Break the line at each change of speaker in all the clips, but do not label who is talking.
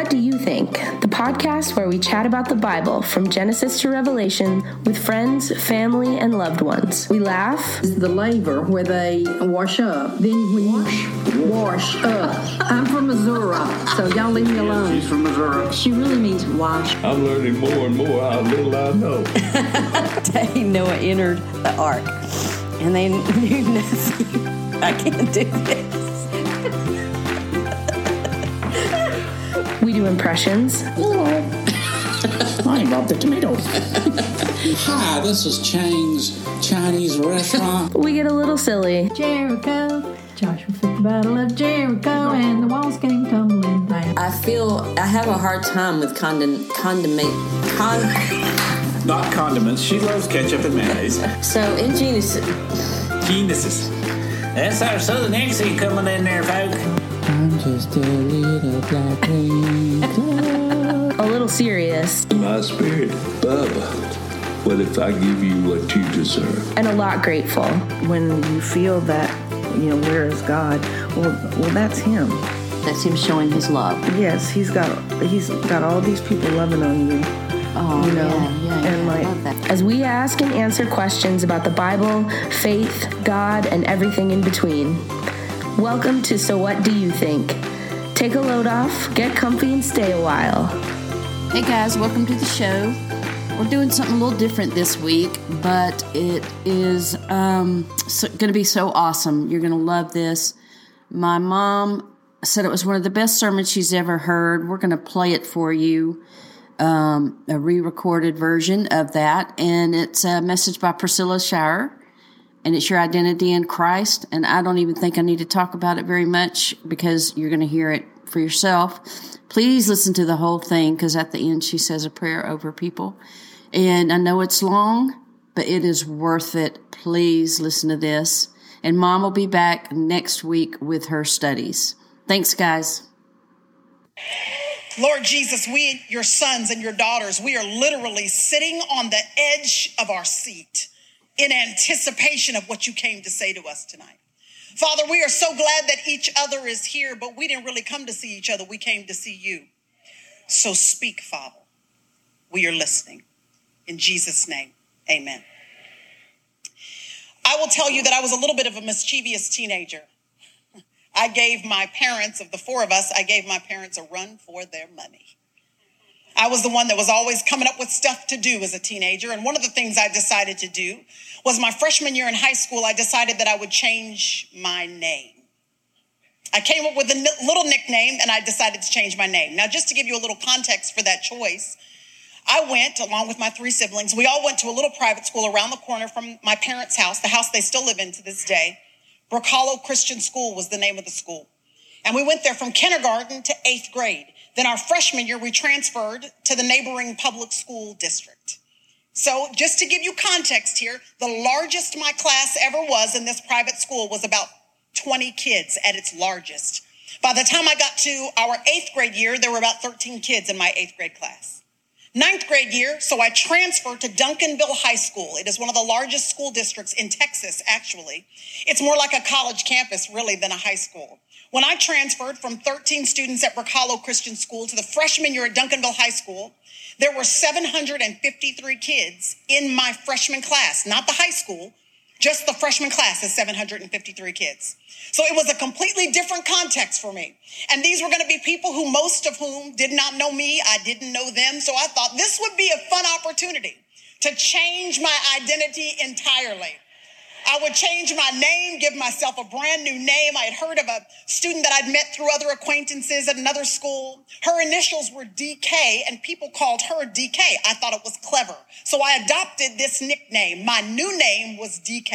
What Do You Think? The podcast where we chat about the Bible from Genesis to Revelation with friends, family, and loved ones. We laugh.
is the laver where they wash up. Then when you wash up. I'm from Missouri, so y'all leave me alone.
She's from Missouri.
She really means wash.
I'm learning more and more how little I know.
day Noah entered the ark and they knew nothing. I can't do this.
We do impressions.
I brought the tomatoes.
Hi, this is Chang's Chinese restaurant.
We get a little silly.
Jericho. Joshua fit the battle of Jericho, and the walls came tumbling down.
I feel I have a hard time with condom, condiment, con.
Not condiments. She loves ketchup and mayonnaise.
So in Genesis,
Genesis. That's our southern accent coming in there, folk.
I'm just a little black green cloud.
A little serious.
My spirit, Bubba. What if I give you what you deserve?
And a lot grateful.
when you feel that, you know, where is God? Well, well, that's Him.
that's him showing his love.
Yes, He's got He's got all these people loving on you.
Oh,
You know,
yeah, yeah,
and
yeah, I love that.
As we ask and answer questions about the Bible, faith, God, and everything in between. Welcome to So What Do You Think? Take a load off, get comfy, and stay a while.
Hey guys, welcome to the show. We're doing something a little different this week, but it is um, so, going to be so awesome. You're going to love this. My mom said it was one of the best sermons she's ever heard. We're going to play it for you, um, a re recorded version of that. And it's a message by Priscilla Shirer, and it's your identity in Christ. And I don't even think I need to talk about it very much because you're going to hear it for yourself. Please listen to the whole thing because at the end she says a prayer over people. And I know it's long, but it is worth it. Please listen to this. And mom will be back next week with her studies. Thanks, guys.
Lord Jesus, we, your sons and your daughters, we are literally sitting on the edge of our seat in anticipation of what you came to say to us tonight. Father, we are so glad that each other is here, but we didn't really come to see each other. We came to see you. So speak, Father. We are listening. In Jesus' name, amen. I will tell you that I was a little bit of a mischievous teenager. I gave my parents, of the four of us, I gave my parents a run for their money. I was the one that was always coming up with stuff to do as a teenager. And one of the things I decided to do was my freshman year in high school, I decided that I would change my name. I came up with a little nickname and I decided to change my name. Now, just to give you a little context for that choice, I went along with my three siblings. We all went to a little private school around the corner from my parents' house, the house they still live in to this day. Brook Hollow Christian School was the name of the school. And we went there from kindergarten to eighth grade. Then our freshman year, we transferred to the neighboring public school district. So just to give you context here, the largest my class ever was in this private school was about 20 kids at its largest. By the time I got to our eighth grade year, there were about 13 kids in my eighth grade class. Ninth grade year, so I transferred to Duncanville High School. It is one of the largest school districts in Texas, actually. It's more like a college campus, really, than a high school. When I transferred from 13 students at Hollow Christian School to the freshman year at Duncanville High School, there were 753 kids in my freshman class, not the high school, just the freshman class is 753 kids. So it was a completely different context for me. And these were going to be people who most of whom did not know me. I didn't know them. So I thought this would be a fun opportunity to change my identity entirely. I would change my name, give myself a brand new name. I had heard of a student that I'd met through other acquaintances at another school. Her initials were DK and people called her DK. I thought it was clever. So I adopted this nickname. My new name was DK.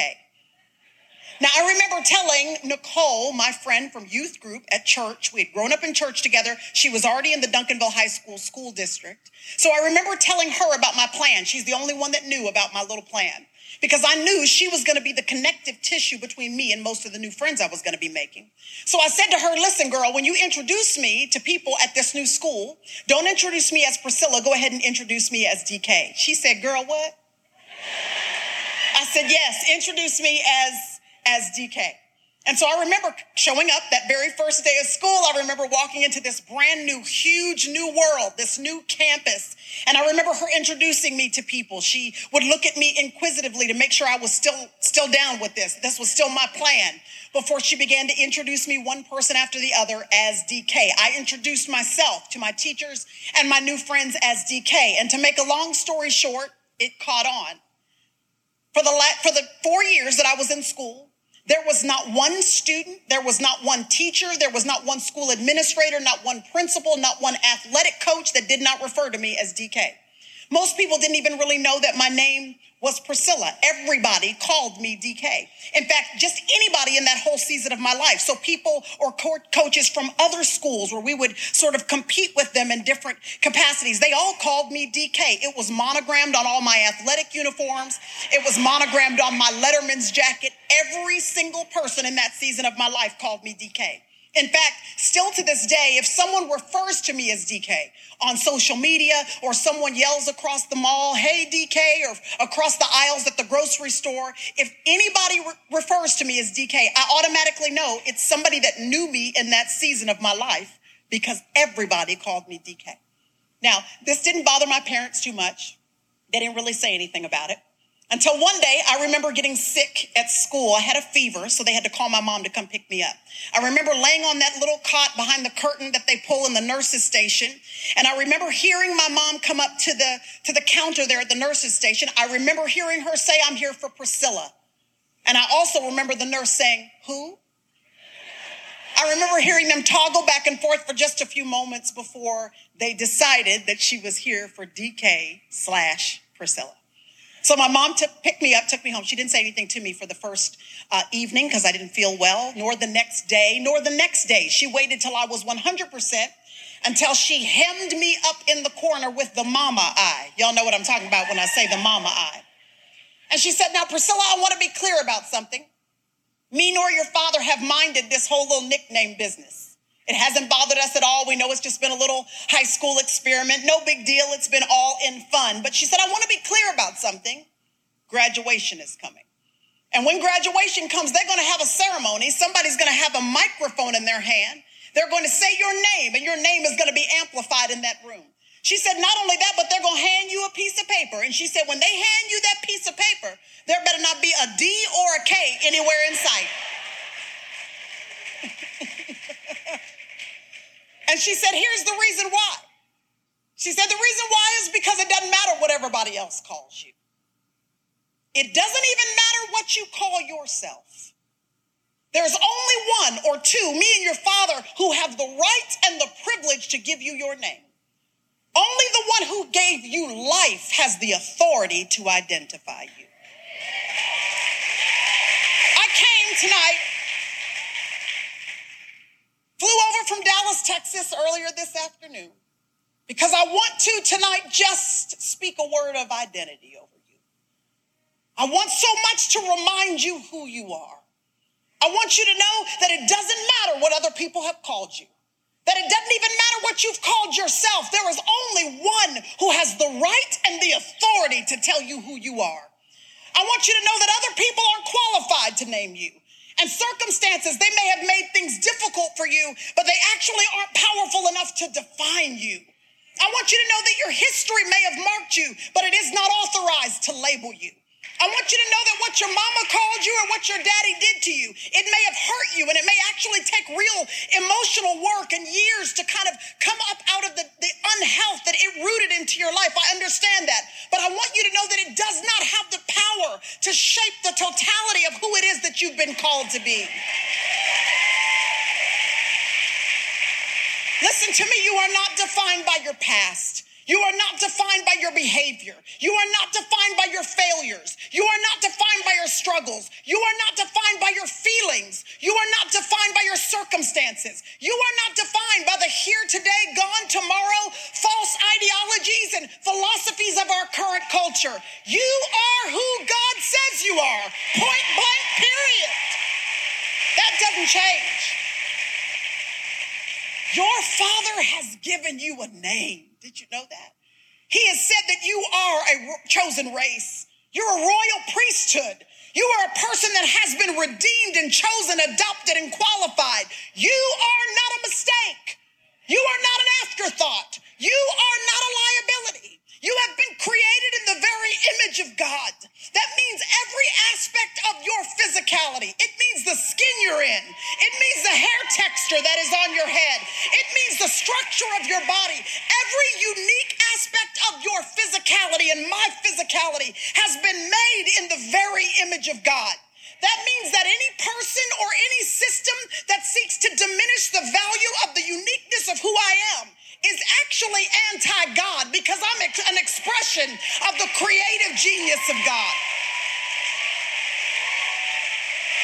Now, I remember telling Nicole, my friend from youth group at church, we had grown up in church together. She was already in the Duncanville High School school district. So I remember telling her about my plan. She's the only one that knew about my little plan because I knew she was going to be the connective tissue between me and most of the new friends I was going to be making. So I said to her, listen, girl, when you introduce me to people at this new school, don't introduce me as Priscilla. Go ahead and introduce me as DK. She said, girl, what? I said, yes, introduce me as, as DK. And so I remember showing up that very first day of school. I remember walking into this brand new, huge new world, this new campus. And I remember her introducing me to people. She would look at me inquisitively to make sure I was still, still down with this. This was still my plan before she began to introduce me one person after the other as DK. I introduced myself to my teachers and my new friends as DK. And to make a long story short, it caught on. For the, la- for the four years that I was in school, there was not one student, there was not one teacher, there was not one school administrator, not one principal, not one athletic coach that did not refer to me as DK. Most people didn't even really know that my name was Priscilla. Everybody called me DK. In fact, just anybody in that whole season of my life. So people or coaches from other schools where we would sort of compete with them in different capacities, they all called me DK. It was monogrammed on all my athletic uniforms. It was monogrammed on my Letterman's jacket. Every single person in that season of my life called me DK. In fact, still to this day, if someone refers to me as DK on social media or someone yells across the mall, hey DK, or across the aisles at the grocery store, if anybody re- refers to me as DK, I automatically know it's somebody that knew me in that season of my life because everybody called me DK. Now, this didn't bother my parents too much. They didn't really say anything about it. Until one day, I remember getting sick at school. I had a fever, so they had to call my mom to come pick me up. I remember laying on that little cot behind the curtain that they pull in the nurse's station. And I remember hearing my mom come up to the, to the counter there at the nurse's station. I remember hearing her say, I'm here for Priscilla. And I also remember the nurse saying, Who? I remember hearing them toggle back and forth for just a few moments before they decided that she was here for DK slash Priscilla. So my mom took, picked me up, took me home. She didn't say anything to me for the first uh, evening because I didn't feel well, nor the next day, nor the next day. She waited till I was 100% until she hemmed me up in the corner with the mama eye. Y'all know what I'm talking about when I say the mama eye. And she said, Now, Priscilla, I want to be clear about something. Me nor your father have minded this whole little nickname business. It hasn't bothered us at all. We know it's just been a little high school experiment. No big deal. It's been all in fun. But she said, I want to be clear about something. Graduation is coming. And when graduation comes, they're going to have a ceremony. Somebody's going to have a microphone in their hand. They're going to say your name, and your name is going to be amplified in that room. She said, not only that, but they're going to hand you a piece of paper. And she said, when they hand you that piece of paper, there better not be a D or a K anywhere in sight. And she said, Here's the reason why. She said, The reason why is because it doesn't matter what everybody else calls you. It doesn't even matter what you call yourself. There's only one or two, me and your father, who have the right and the privilege to give you your name. Only the one who gave you life has the authority to identify you. I came tonight Flew over from Dallas, Texas earlier this afternoon because I want to tonight just speak a word of identity over you. I want so much to remind you who you are. I want you to know that it doesn't matter what other people have called you. That it doesn't even matter what you've called yourself. There is only one who has the right and the authority to tell you who you are. I want you to know that other people aren't qualified to name you and circumstances, they may have made things difficult for you, but they actually aren't powerful enough to define you. I want you to know that your history may have marked you, but it is not authorized to label you. I want you to know that what your mama called you or what your daddy did to you, it may have hurt you and it may actually take real emotional work and years to kind of come up out of the, the unhealth that it rooted into your life. I understand that. But I want you to know that it does not have the power to shape the totality of who it is that you've been called to be. Listen to me, you are not defined by your past. You are not defined by your behavior. You are not defined by your failures. You are not defined by your struggles. You are not defined by your feelings. You are not defined by your circumstances. You are not defined by the here today, gone tomorrow, false ideologies and philosophies of our current culture. You are who God says you are. Point blank, period. That doesn't change. Your Father has given you a name. Did you know that? He has said that you are a chosen race. You're a royal priesthood. You are a person that has been redeemed and chosen, adopted, and qualified. You are not a mistake. You are not an afterthought. You are not a liability. You have been created in the very image of God. That means every aspect of your physicality. It means the skin you're in. It means the hair texture that is on your head. It means the structure of your body. Every unique aspect of your physicality and my physicality has been made in the very image of God. That means that any person or any system that seeks to diminish the value of the uniqueness of who I am is actually anti God because I'm an expression of the creative genius of God.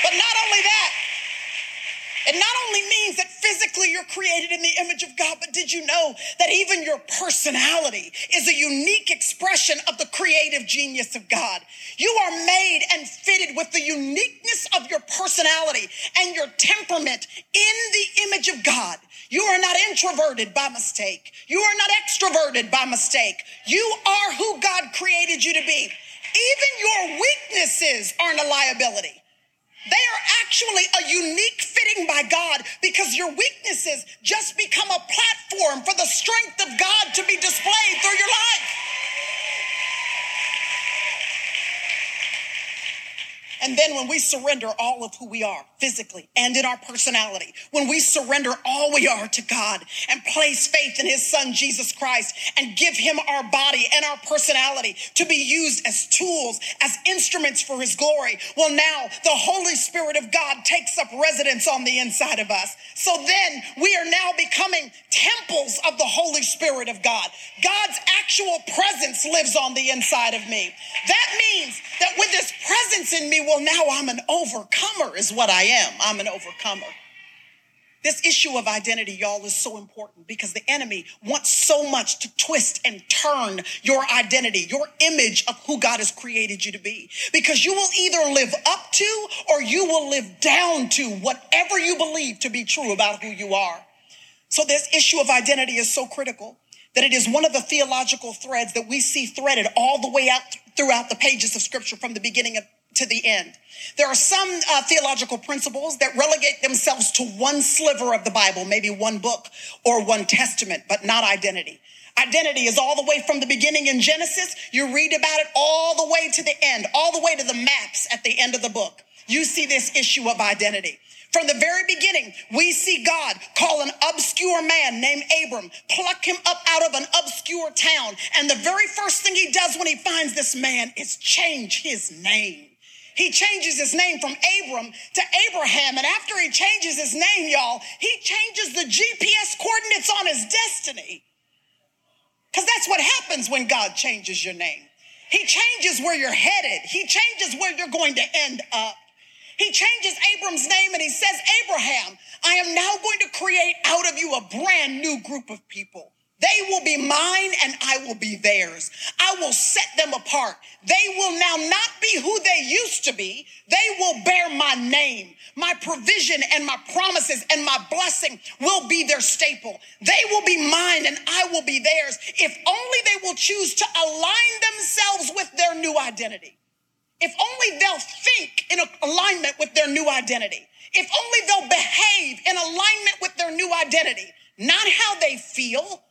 But not only that, it not only means that physically you're created in the image of God, but did you know that even your personality is a unique expression of the creative genius of God? You are made and fitted with the uniqueness of your personality and your temperament in the image of God. You are not introverted by mistake. You are not extroverted by mistake. You are who God created you to be. Even your weaknesses aren't a liability. They are actually a unique fitting by God because your weaknesses just become a platform for the strength of God to be displayed through your life. And then when we surrender all of who we are physically and in our personality, when we surrender all we are to God and place faith in his son, Jesus Christ, and give him our body and our personality to be used as tools, as instruments for his glory, well, now the Holy Spirit of God takes up residence on the inside of us. So then we are now becoming temples of the Holy Spirit of God. God's actual presence lives on the inside of me. That means that with this presence in me, well, now I'm an overcomer, is what I am. I'm an overcomer. This issue of identity, y'all, is so important because the enemy wants so much to twist and turn your identity, your image of who God has created you to be. Because you will either live up to or you will live down to whatever you believe to be true about who you are. So this issue of identity is so critical that it is one of the theological threads that we see threaded all the way out throughout the pages of scripture from the beginning of to the end. There are some uh, theological principles that relegate themselves to one sliver of the Bible, maybe one book or one testament, but not identity. Identity is all the way from the beginning in Genesis. You read about it all the way to the end, all the way to the maps at the end of the book. You see this issue of identity. From the very beginning, we see God call an obscure man named Abram, pluck him up out of an obscure town. And the very first thing he does when he finds this man is change his name. He changes his name from Abram to Abraham. And after he changes his name, y'all, he changes the GPS coordinates on his destiny. Because that's what happens when God changes your name. He changes where you're headed, He changes where you're going to end up. He changes Abram's name and he says, Abraham, I am now going to create out of you a brand new group of people. They will be mine and I will be theirs. I will set them apart. They will now not be who they used to be. They will bear my name. My provision and my promises and my blessing will be their staple. They will be mine and I will be theirs if only they will choose to align themselves with their new identity. If only they'll think in alignment with their new identity. If only they'll behave in alignment with their new identity, not how they feel,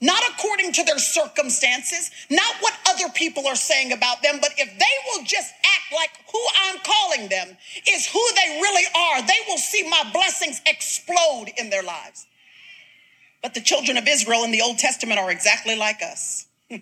not according to their circumstances, not what other people are saying about them, but if they will just act like who I'm calling them is who they really are, they will see my blessings explode in their lives. But the children of Israel in the Old Testament are exactly like us.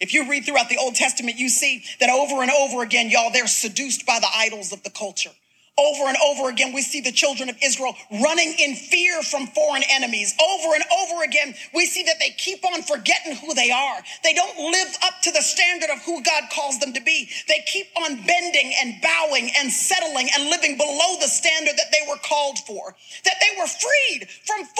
If you read throughout the Old Testament, you see that over and over again, y'all, they're seduced by the idols of the culture. Over and over again, we see the children of Israel running in fear from foreign enemies. Over and over again, we see that they keep on forgetting who they are. They don't live up to the standard of who God calls them to be. They keep on bending and bowing and settling and living below the standard that they were called for. That they were freed from 400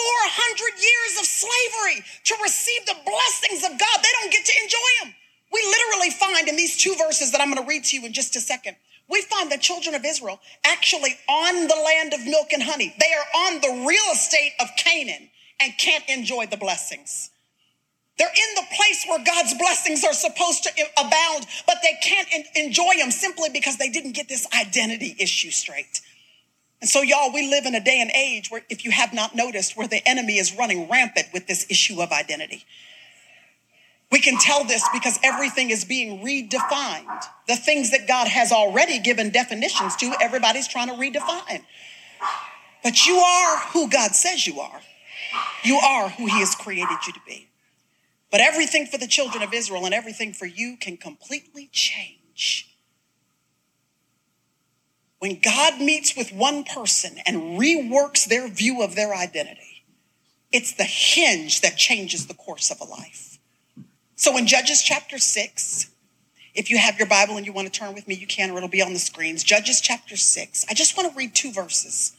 years of slavery to receive the blessings of God. They don't get to enjoy them. We literally find in these two verses that I'm going to read to you in just a second we find the children of Israel actually on the land of milk and honey. They are on the real estate of Canaan and can't enjoy the blessings. They're in the place where God's blessings are supposed to abound, but they can't enjoy them simply because they didn't get this identity issue straight. And so, y'all, we live in a day and age where, if you have not noticed, where the enemy is running rampant with this issue of identity. We can tell this because everything is being redefined. The things that God has already given definitions to, everybody's trying to redefine. But you are who God says you are. You are who He has created you to be. But everything for the children of Israel and everything for you can completely change. When God meets with one person and reworks their view of their identity, it's the hinge that changes the course of a life. So in Judges chapter 6, if you have your Bible and you want to turn with me, you can, or it'll be on the screens. Judges chapter 6. I just want to read two verses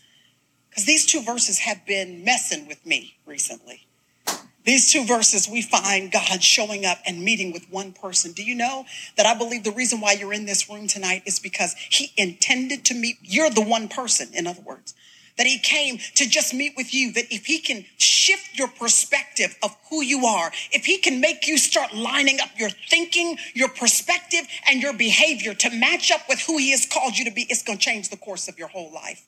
because these two verses have been messing with me recently. These two verses, we find God showing up and meeting with one person. Do you know that I believe the reason why you're in this room tonight is because He intended to meet, you're the one person, in other words that he came to just meet with you, that if he can shift your perspective of who you are, if he can make you start lining up your thinking, your perspective, and your behavior to match up with who he has called you to be, it's going to change the course of your whole life.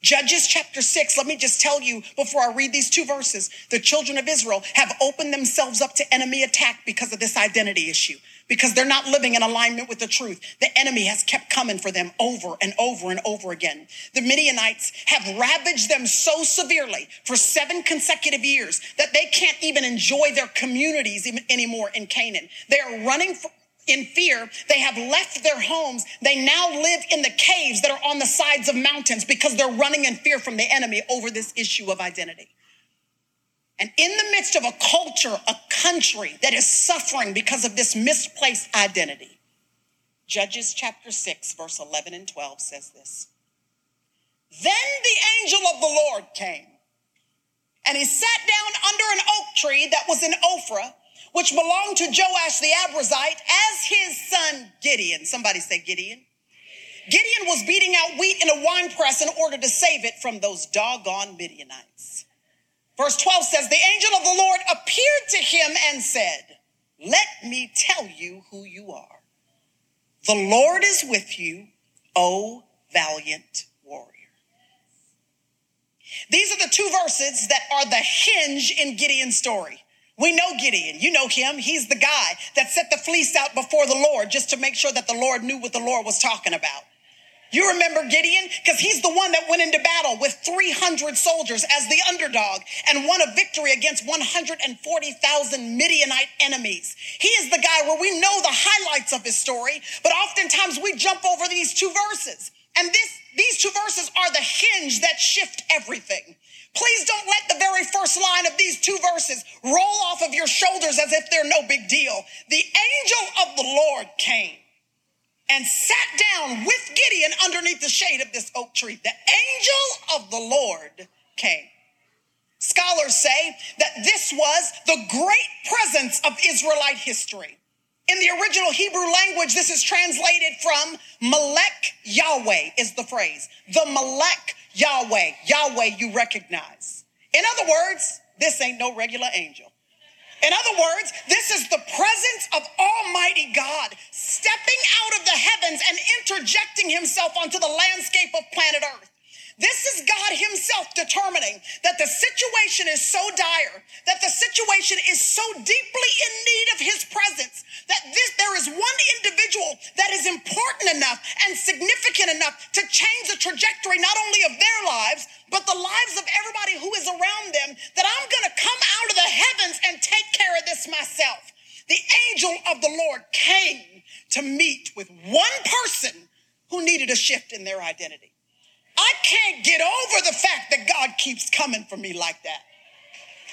Judges chapter 6, let me just tell you before I read these two verses the children of Israel have opened themselves up to enemy attack because of this identity issue because they're not living in alignment with the truth. The enemy has kept coming for them over and over and over again. The Midianites have ravaged them so severely for seven consecutive years that they can't even enjoy their communities anymore in Canaan. They are running in fear. They have left their homes. They now live in the caves that are on the sides of mountains because they're running in fear from the enemy over this issue of identity. And in the midst of a culture, a country that is suffering because of this misplaced identity, Judges chapter 6, verse 11 and 12 says this Then the angel of the Lord came, and he sat down under an oak tree that was in Ophrah, which belonged to Joash the Abiezrite, as his son Gideon. Somebody say Gideon. Gideon was beating out wheat in a wine press in order to save it from those doggone Midianites. Verse 12 says, The angel of the Lord appeared to him and said, Let me tell you who you are. The Lord is with you, O valiant warrior. These are the two verses that are the hinge in Gideon's story. We know Gideon. You know him. He's the guy that set the fleece out before the Lord just to make sure that the Lord knew what the Lord was talking about. You remember Gideon? Because he's the one that went into battle with 300 soldiers as the underdog and won a victory against 140,000 Midianite enemies. He is the guy where we know the highlights of his story, but oftentimes we jump over these two verses. And this, these two verses are the hinge that shift everything. Please don't let the very first line of these two verses roll off of your shoulders as if they're no big deal. The angel of the Lord came and sat down with Gideon underneath the shade of this oak tree. The angel of the Lord came. Scholars say that this was the great presence of Israelite history. In the original Hebrew language, this is translated from Melech Yahweh, is the phrase. The Melech Yahweh, Yahweh you recognize. In other words, this ain't no regular angel. In other words, this is the presence of Almighty God stepping out of the heavens and interjecting himself onto the landscape of planet Earth. This is God Himself determining that the situation is so dire, that the situation is so deeply in need of His presence, that this, there is one individual that is important enough and significant enough to change the trajectory not only of their lives, but the lives of everybody who is around them, that I'm going to come out of the heavens and take care of this myself. The angel of the Lord came to meet with one person who needed a shift in their identity. I can't get over the fact that God keeps coming for me like that.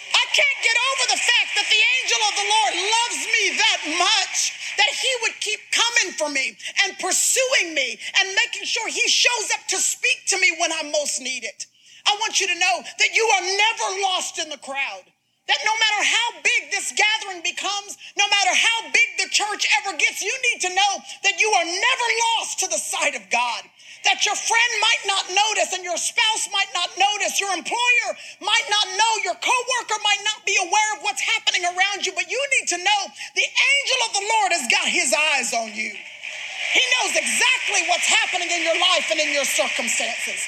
I can't get over the fact that the angel of the Lord loves me that much that he would keep coming for me and pursuing me and making sure he shows up to speak to me when I most need it. I want you to know that you are never lost in the crowd. That no matter how big this gathering becomes, no matter how big the church ever gets, you need to know that you are never lost to the sight of God that your friend might not notice and your spouse might not notice, your employer might not know, your coworker might not be aware of what's happening around you, but you need to know the angel of the Lord has got his eyes on you. He knows exactly what's happening in your life and in your circumstances.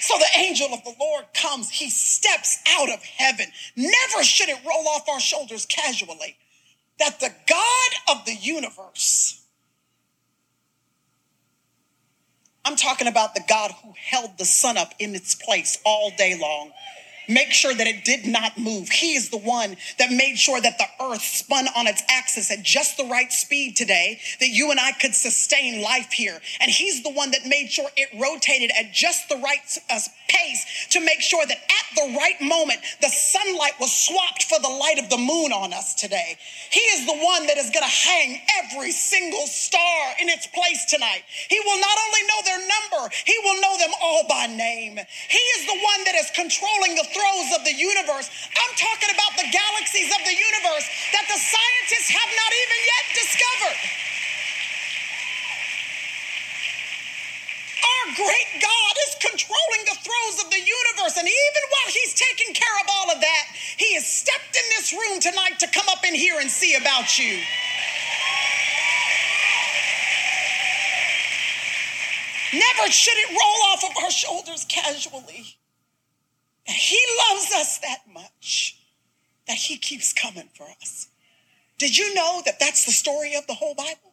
So the angel of the Lord comes, he steps out of heaven. Never should it roll off our shoulders casually that the God of the universe, I'm talking about the God who held the sun up in its place all day long make sure that it did not move. He is the one that made sure that the earth spun on its axis at just the right speed today, that you and I could sustain life here. And He's the one that made sure it rotated at just the right uh, pace to make sure that at the right moment, the sunlight was swapped for the light of the moon on us today. He is the one that is going to hang every single star in its place tonight. He will not only know their number, He will know them all by name. He is the one that is controlling the throes of the universe. I'm talking about the galaxies of the universe that the scientists have not even yet discovered. Our great God is controlling the throes of the universe. And even while He's taking care of all of that, He has stepped in this room tonight to come up in here and see about you. Never should it roll off of our shoulders casually. He loves us that much that he keeps coming for us. Did you know that that's the story of the whole Bible?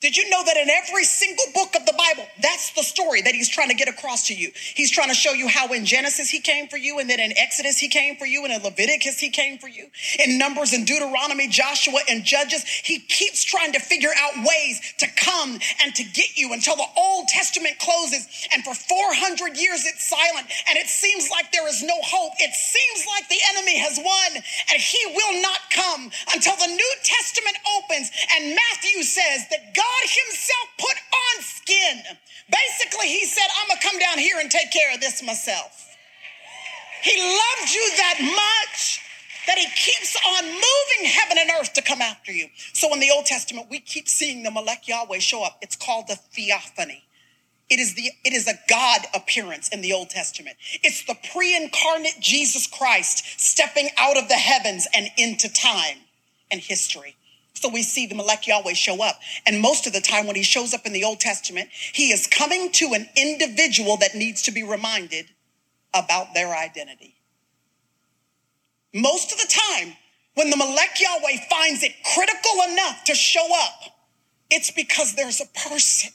Did you know that in every single book of the Bible, that's the story that he's trying to get across to you? He's trying to show you how in Genesis he came for you, and then in Exodus he came for you, and in Leviticus he came for you, in Numbers and Deuteronomy, Joshua and Judges. He keeps trying to figure out ways to come and to get you until the Old Testament closes, and for 400 years it's silent, and it seems like there is no hope. It seems like the enemy has won, and he will not come until the New Testament opens, and Matthew says that God God Himself put on skin. Basically, He said, I'm going to come down here and take care of this myself. He loved you that much that He keeps on moving heaven and earth to come after you. So in the Old Testament, we keep seeing the Melech Yahweh show up. It's called the theophany. It is the it is a God appearance in the Old Testament. It's the pre-incarnate Jesus Christ stepping out of the heavens and into time and history. So we see the Melech Yahweh show up. And most of the time, when he shows up in the Old Testament, he is coming to an individual that needs to be reminded about their identity. Most of the time, when the Melech Yahweh finds it critical enough to show up, it's because there's a person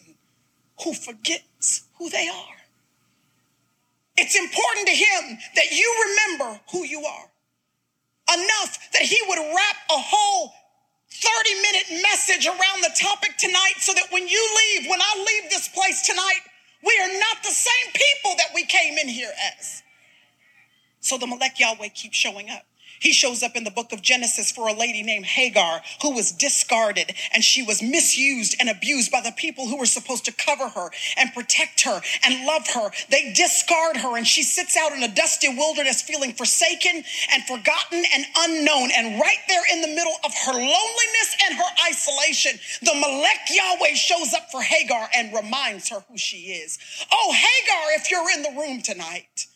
who forgets who they are. It's important to him that you remember who you are enough that he would wrap a whole 30 minute message around the topic tonight so that when you leave, when I leave this place tonight, we are not the same people that we came in here as. So the Melech Yahweh keeps showing up. He shows up in the book of Genesis for a lady named Hagar who was discarded and she was misused and abused by the people who were supposed to cover her and protect her and love her. They discard her and she sits out in a dusty wilderness feeling forsaken and forgotten and unknown. And right there in the middle of her loneliness and her isolation, the Malek Yahweh shows up for Hagar and reminds her who she is. Oh, Hagar, if you're in the room tonight,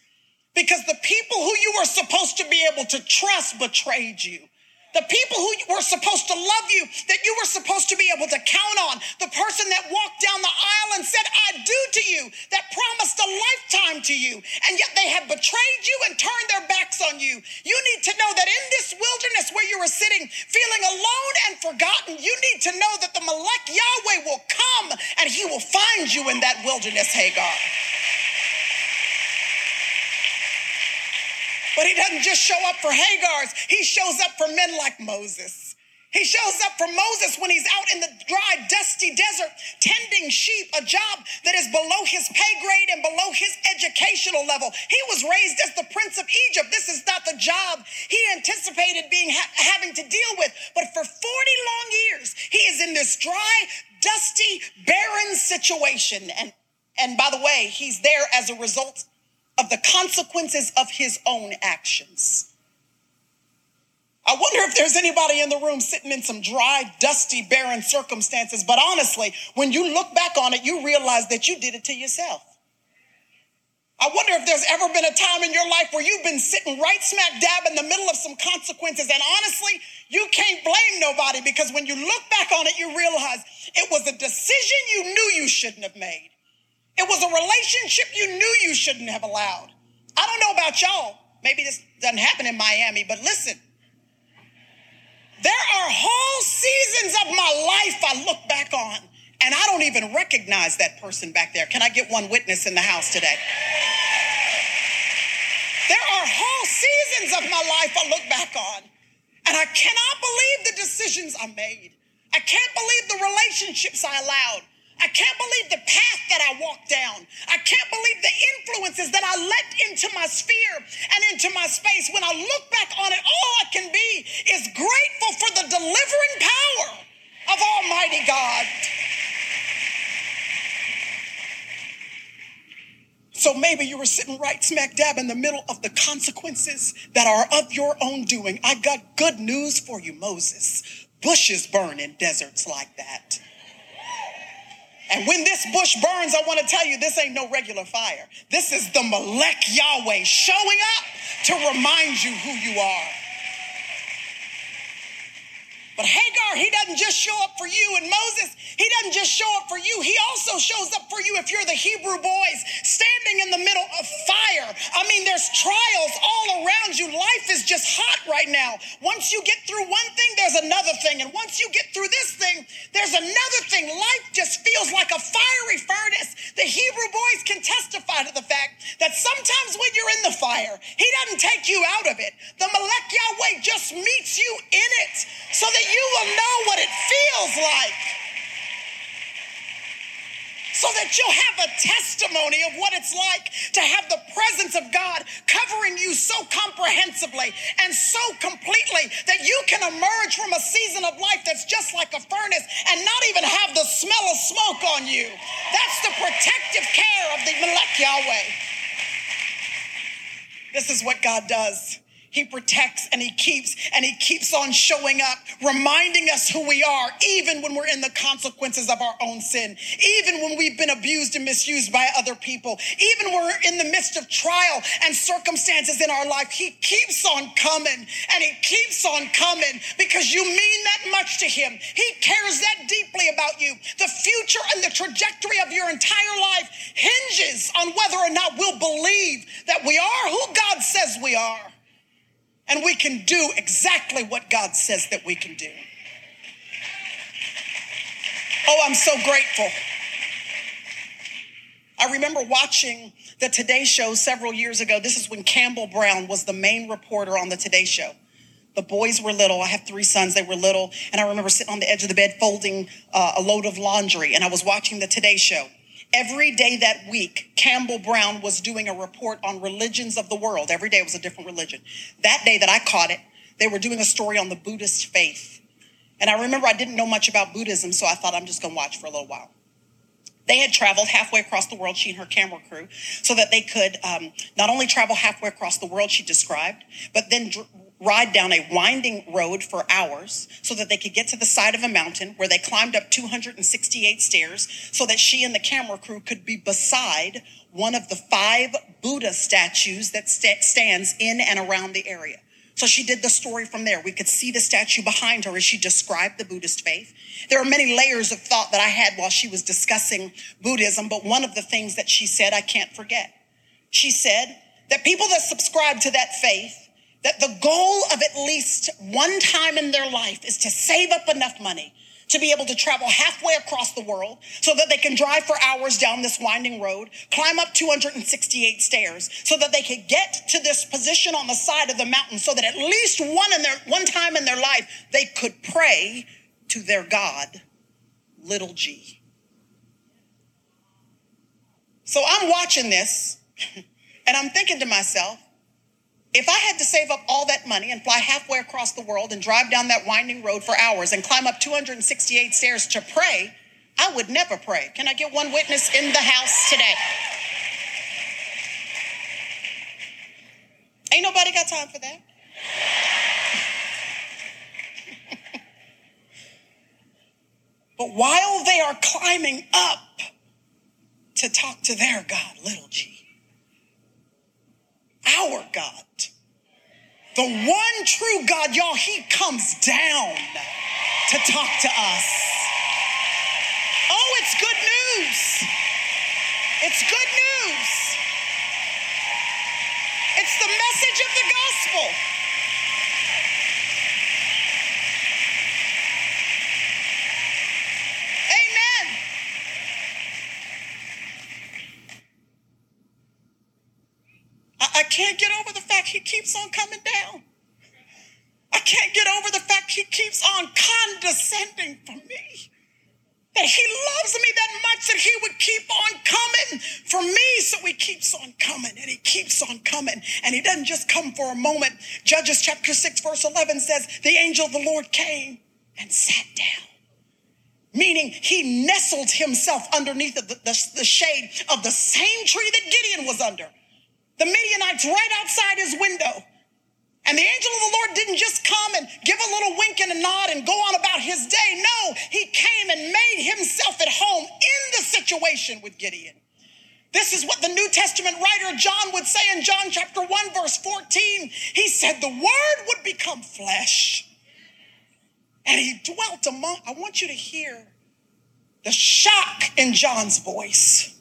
because the people who you were supposed to be able to trust betrayed you. The people who were supposed to love you, that you were supposed to be able to count on, the person that walked down the aisle and said, I do to you, that promised a lifetime to you, and yet they have betrayed you and turned their backs on you. You need to know that in this wilderness where you are sitting, feeling alone and forgotten, you need to know that the Malek Yahweh will come and he will find you in that wilderness, Hagar. But he doesn't just show up for Hagars, he shows up for men like Moses. He shows up for Moses when he's out in the dry, dusty desert tending sheep, a job that is below his pay grade and below his educational level. He was raised as the prince of Egypt. This is not the job he anticipated being ha- having to deal with. But for 40 long years, he is in this dry, dusty, barren situation. And and by the way, he's there as a result of the consequences of his own actions. I wonder if there's anybody in the room sitting in some dry, dusty, barren circumstances, but honestly, when you look back on it, you realize that you did it to yourself. I wonder if there's ever been a time in your life where you've been sitting right smack dab in the middle of some consequences. And honestly, you can't blame nobody because when you look back on it, you realize it was a decision you knew you shouldn't have made. It was a relationship you knew you shouldn't have allowed. I don't know about y'all. Maybe this doesn't happen in Miami, but listen. There are whole seasons of my life I look back on and I don't even recognize that person back there. Can I get one witness in the house today? There are whole seasons of my life I look back on, and I cannot believe the decisions I made. I can't believe the relationships I allowed. I can't believe the path that I walked down. I can't believe the influences that I let into my sphere and into my space. When I look back on it, all I can be is grateful for the delivering power of Almighty God. So maybe you were sitting right smack dab in the middle of the consequences that are of your own doing. I got good news for you, Moses. Bushes burn in deserts like that. And when this bush burns, I want to tell you this ain't no regular fire. This is the Malek Yahweh showing up to remind you who you are. But Hagar, he doesn't just show up for you. And Moses, he doesn't just show up for you. He also shows up for you if you're the Hebrew boys standing in the middle of fire. I mean, there's trials all around you. Life is just hot right now. Once you get through one thing, there's another thing. And once you get through this thing, there's another thing. Life just feels like a fiery furnace. The Hebrew boys can testify to the fact that sometimes when you're in the fire, he doesn't take you out of it. The Melech Yahweh just meets you in it so that you will know what it feels like. So that you'll have a testimony of what it's like to have the presence of God covering you so comprehensively and so completely that you can emerge from a season of life that's just like a furnace and not even have the smell of smoke on you. That's the protective care of the Melech Yahweh. This is what God does. He protects and he keeps and he keeps on showing up, reminding us who we are, even when we're in the consequences of our own sin, even when we've been abused and misused by other people, even when we're in the midst of trial and circumstances in our life. He keeps on coming and he keeps on coming because you mean that much to him. He cares that deeply about you. The future and the trajectory of your entire life hinges on whether or not we'll believe that we are who God says we are and we can do exactly what God says that we can do. Oh, I'm so grateful. I remember watching the Today Show several years ago. This is when Campbell Brown was the main reporter on the Today Show. The boys were little. I have three sons. They were little. And I remember sitting on the edge of the bed folding uh, a load of laundry, and I was watching the Today Show. Every day that week, Campbell Brown was doing a report on religions of the world. Every day was a different religion. That day that I caught it, they were doing a story on the Buddhist faith. And I remember I didn't know much about Buddhism, so I thought I'm just going to watch for a little while. They had traveled halfway across the world, she and her camera crew, so that they could um, not only travel halfway across the world, she described, but then dr- ride down a winding road for hours so that they could get to the side of a mountain where they climbed up 268 stairs so that she and the camera crew could be beside one of the five Buddha statues that st- stands in and around the area. So she did the story from there. We could see the statue behind her as she described the Buddhist faith. There are many layers of thought that I had while she was discussing Buddhism, but one of the things that she said I can't forget. She said that people that subscribe to that faith that the goal of at least one time in their life is to save up enough money to be able to travel halfway across the world so that they can drive for hours down this winding road, climb up 268 stairs so that they could get to this position on the side of the mountain so that at least one in their one time in their life they could pray to their God, little g. So I'm watching this and I'm thinking to myself, if I had to save up all that money and fly halfway across the world and drive down that winding road for hours and climb up 268 stairs to pray, I would never pray. Can I get one witness in the house today? Ain't nobody got time for that. but while they are climbing up to talk to their God, little g, our God. The one true God, y'all, he comes down to talk to us. Oh, it's good news. It's good news. It's the message of the gospel. Amen. I, can't get over the fact he keeps on coming down. I can't get over the fact he keeps on condescending for me. That he loves me that much that he would keep on coming for me. So he keeps on coming and he keeps on coming. And he doesn't just come for a moment. Judges chapter 6, verse 11 says, The angel of the Lord came and sat down. Meaning he nestled himself underneath the, the, the shade of the same tree that Gideon was under. The Midianites right outside his window. And the angel of the Lord didn't just come and give a little wink and a nod and go on about his day. No, he came and made himself at home in the situation with Gideon. This is what the New Testament writer John would say in John chapter 1, verse 14. He said, The word would become flesh. And he dwelt among, I want you to hear the shock in John's voice.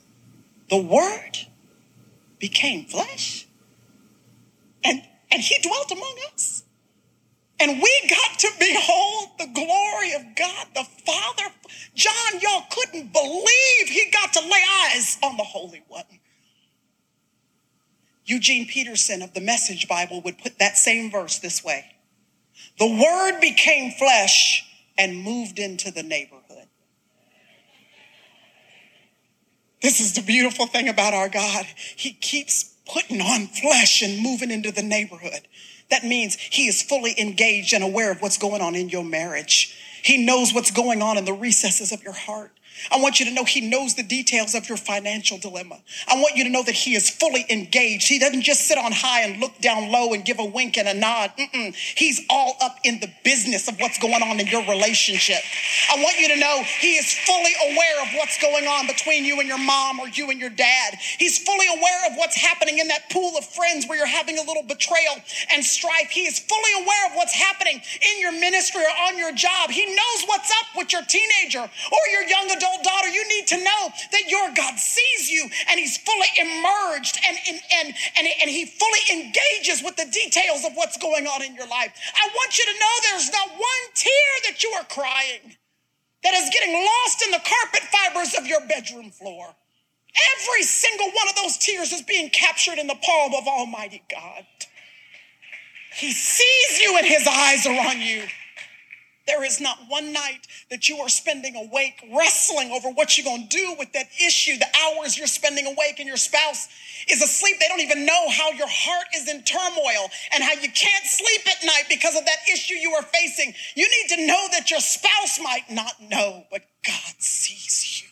The word became flesh. And and he dwelt among us. And we got to behold the glory of God the Father. John, y'all couldn't believe he got to lay eyes on the Holy One. Eugene Peterson of the Message Bible would put that same verse this way The Word became flesh and moved into the neighborhood. This is the beautiful thing about our God. He keeps putting on flesh and moving into the neighborhood. That means he is fully engaged and aware of what's going on in your marriage. He knows what's going on in the recesses of your heart. I want you to know he knows the details of your financial dilemma. I want you to know that he is fully engaged. He doesn't just sit on high and look down low and give a wink and a nod. Mm-mm. He's all up in the business of what's going on in your relationship. I want you to know he is fully aware of what's going on between you and your mom or you and your dad. He's fully aware of what's happening in that pool of friends where you're having a little betrayal and strife. He is fully aware of what's happening in your ministry or on your job. He knows what's up with your teenager or your young adult adult daughter, you need to know that your God sees you and he's fully immersed and, and, and, and, and he fully engages with the details of what's going on in your life. I want you to know there's not one tear that you are crying that is getting lost in the carpet fibers of your bedroom floor. Every single one of those tears is being captured in the palm of Almighty God. He sees you and his eyes are on you. There is not one night that you are spending awake wrestling over what you're going to do with that issue. The hours you're spending awake and your spouse is asleep. They don't even know how your heart is in turmoil and how you can't sleep at night because of that issue you are facing. You need to know that your spouse might not know, but God sees you.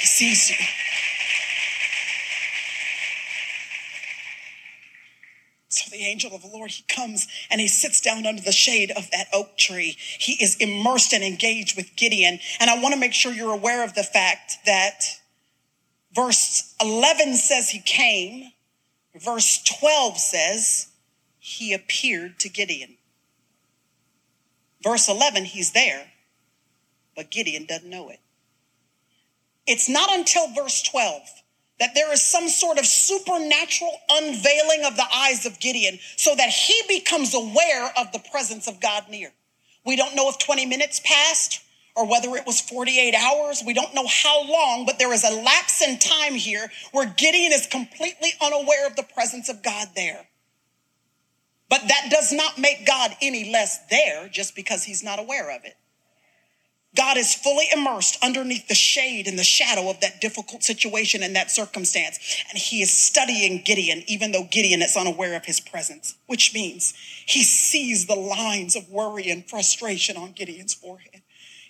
He sees you. So the angel of the Lord, he comes and he sits down under the shade of that oak tree. He is immersed and engaged with Gideon. And I want to make sure you're aware of the fact that verse 11 says he came. Verse 12 says he appeared to Gideon. Verse 11, he's there, but Gideon doesn't know it. It's not until verse 12 that there is some sort of supernatural unveiling of the eyes of Gideon so that he becomes aware of the presence of God near. We don't know if 20 minutes passed or whether it was 48 hours. We don't know how long, but there is a lapse in time here where Gideon is completely unaware of the presence of God there. But that does not make God any less there just because he's not aware of it. God is fully immersed underneath the shade and the shadow of that difficult situation and that circumstance. And he is studying Gideon, even though Gideon is unaware of his presence, which means he sees the lines of worry and frustration on Gideon's forehead.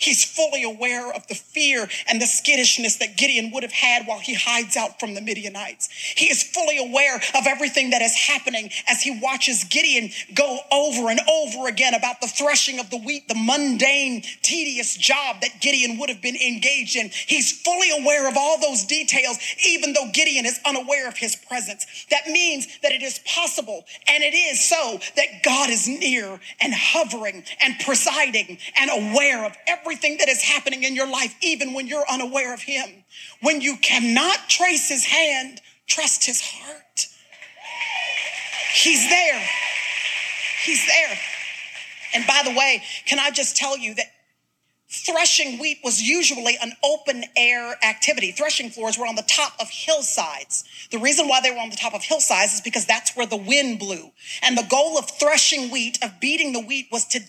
He's fully aware of the fear and the skittishness that Gideon would have had while he hides out from the Midianites. He is fully aware of everything that is happening as he watches Gideon go over and over again about the threshing of the wheat, the mundane, tedious job that Gideon would have been engaged in. He's fully aware of all those details, even though Gideon is unaware of his presence. That means that it is possible, and it is so, that God is near and hovering and presiding and aware of everything everything that is happening in your life, even when you're unaware of Him. When you cannot trace His hand, trust His heart. He's there. He's there. And by the way, can I just tell you that threshing wheat was usually an open air activity. Threshing floors were on the top of hillsides. The reason why they were on the top of hillsides is because that's where the wind blew. And the goal of threshing wheat, of beating the wheat, was to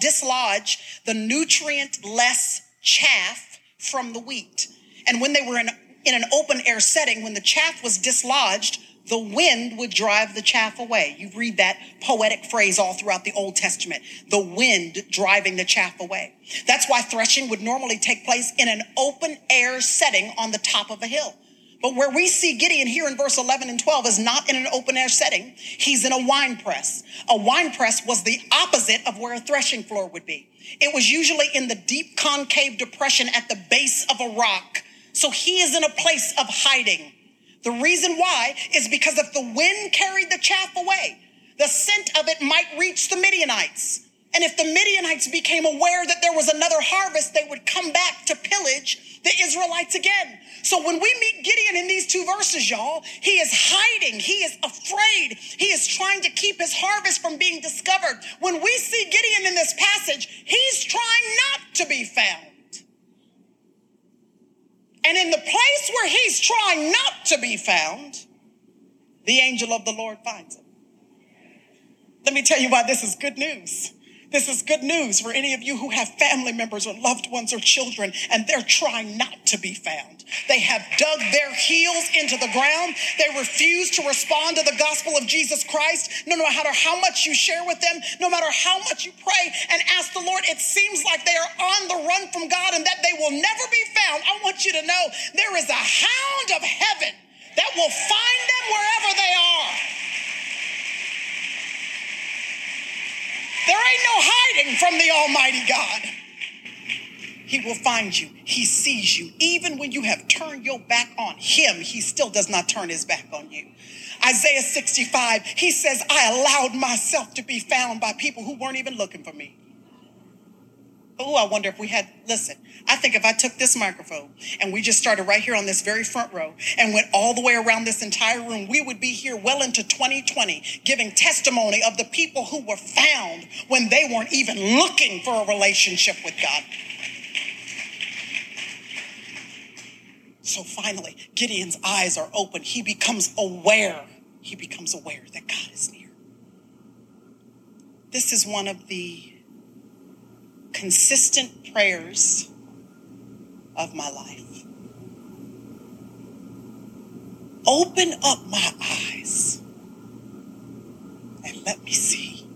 dislodge the nutrient less chaff from the wheat. And when they were in, in an open air setting, when the chaff was dislodged, the wind would drive the chaff away. You read that poetic phrase all throughout the Old Testament the wind driving the chaff away. That's why threshing would normally take place in an open air setting on the top of a hill. But where we see Gideon here in verse 11 and 12 is not in an open air setting. He's in a wine press. A wine press was the opposite of where a threshing floor would be. It was usually in the deep concave depression at the base of a rock. So he is in a place of hiding. The reason why is because if the wind carried the chaff away, the scent of it might reach the Midianites. And if the Midianites became aware that there was another harvest, they would come back to pillage the Israelites again. So when we meet Gideon in these two verses, y'all, he is hiding. He is afraid. He is trying to keep his harvest from being discovered. When we see Gideon in this passage, he's trying not to be found. And in the place where he's trying not to be found, the angel of the Lord finds him. Let me tell you why this is good news. This is good news for any of you who have family members or loved ones or children and they're trying not to be found. They have dug their heels into the ground. They refuse to respond to the gospel of Jesus Christ. No matter how much you share with them, no matter how much you pray and ask the Lord, it seems like they are on the run from God and that they will never be found. I want you to know there is a hound of heaven that will find them wherever they are. There ain't no hiding from the Almighty God. He will find you. He sees you. Even when you have turned your back on Him, He still does not turn His back on you. Isaiah 65, He says, I allowed myself to be found by people who weren't even looking for me. Oh, I wonder if we had, listen, I think if I took this microphone and we just started right here on this very front row and went all the way around this entire room, we would be here well into 2020 giving testimony of the people who were found when they weren't even looking for a relationship with God. So finally, Gideon's eyes are open. He becomes aware. He becomes aware that God is near. This is one of the consistent prayers of my life. Open up my eyes and let me see.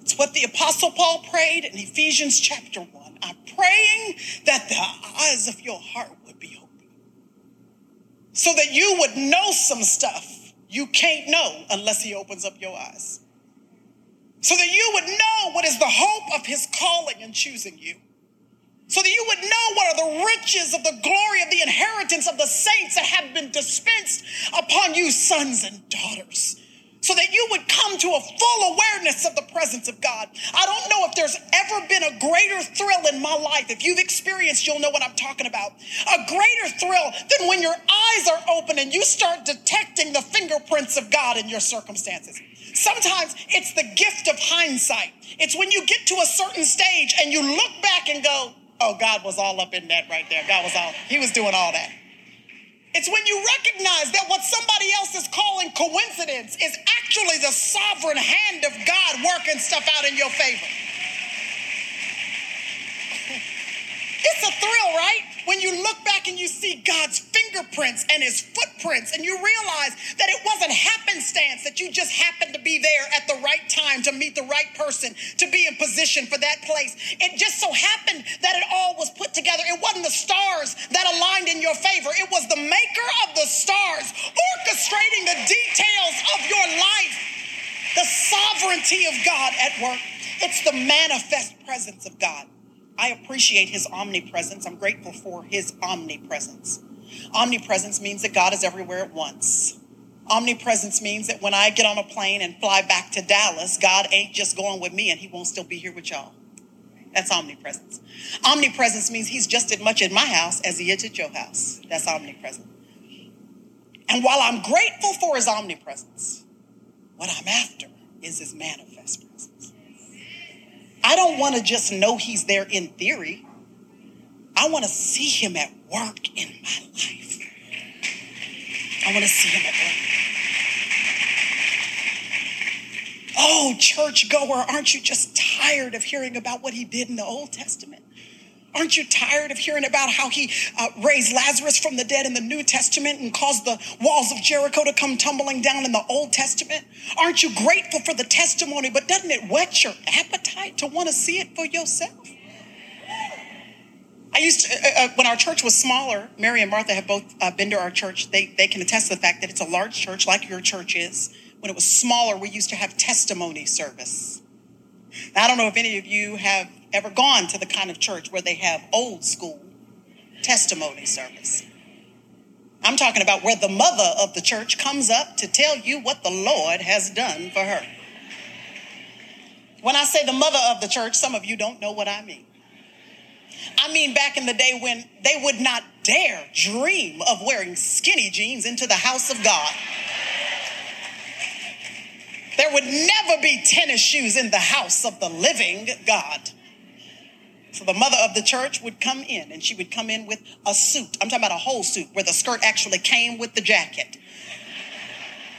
It's what the Apostle Paul prayed in Ephesians chapter 1. I'm praying that the eyes of your heart would be open so that you would know some stuff you can't know unless He opens up your eyes so that you would know what is the hope of his calling and choosing you. So that you would know what are the riches of the glory of the inheritance of the saints that have been dispensed upon you, sons and daughters. So that you would come to a full awareness of the presence of God. I don't know if there's ever been a greater thrill in my life. If you've experienced, you'll know what I'm talking about. A greater thrill than when your eyes are open and you start detecting the fingerprints of God in your circumstances. Sometimes it's the gift of hindsight. It's when you get to a certain stage and you look back and go, oh, God was all up in that right there. God was all, He was doing all that. It's when you recognize that what somebody else is calling coincidence is actually the sovereign hand of God working stuff out in your favor. It's a thrill, right? When you look back and you see God's fingerprints and his footprints, and you realize that it wasn't happenstance that you just happened to be there at the right time to meet the right person to be in position for that place. It just so happened that it all was put together. It wasn't the stars that aligned in your favor, it was the maker of the stars orchestrating the details of your life. The sovereignty of God at work. It's the manifest presence of God. I appreciate his omnipresence. I'm grateful for his omnipresence. Omnipresence means that God is everywhere at once. Omnipresence means that when I get on a plane and fly back to Dallas, God ain't just going with me and he won't still be here with y'all. That's omnipresence. Omnipresence means he's just as much at my house as he is at your house. That's omnipresent. And while I'm grateful for his omnipresence, what I'm after is his manifest presence. I don't want to just know he's there in theory. I want to see him at work in my life. I want to see him at work. Oh, churchgoer, aren't you just tired of hearing about what he did in the Old Testament? Aren't you tired of hearing about how he uh, raised Lazarus from the dead in the New Testament and caused the walls of Jericho to come tumbling down in the Old Testament? Aren't you grateful for the testimony, but doesn't it whet your appetite to want to see it for yourself? I used to, uh, uh, when our church was smaller, Mary and Martha have both uh, been to our church. They, they can attest to the fact that it's a large church like your church is. When it was smaller, we used to have testimony service. Now, I don't know if any of you have ever gone to the kind of church where they have old school testimony service. I'm talking about where the mother of the church comes up to tell you what the Lord has done for her. When I say the mother of the church, some of you don't know what I mean. I mean, back in the day when they would not dare dream of wearing skinny jeans into the house of God. There would never be tennis shoes in the house of the living God. So the mother of the church would come in and she would come in with a suit. I'm talking about a whole suit where the skirt actually came with the jacket.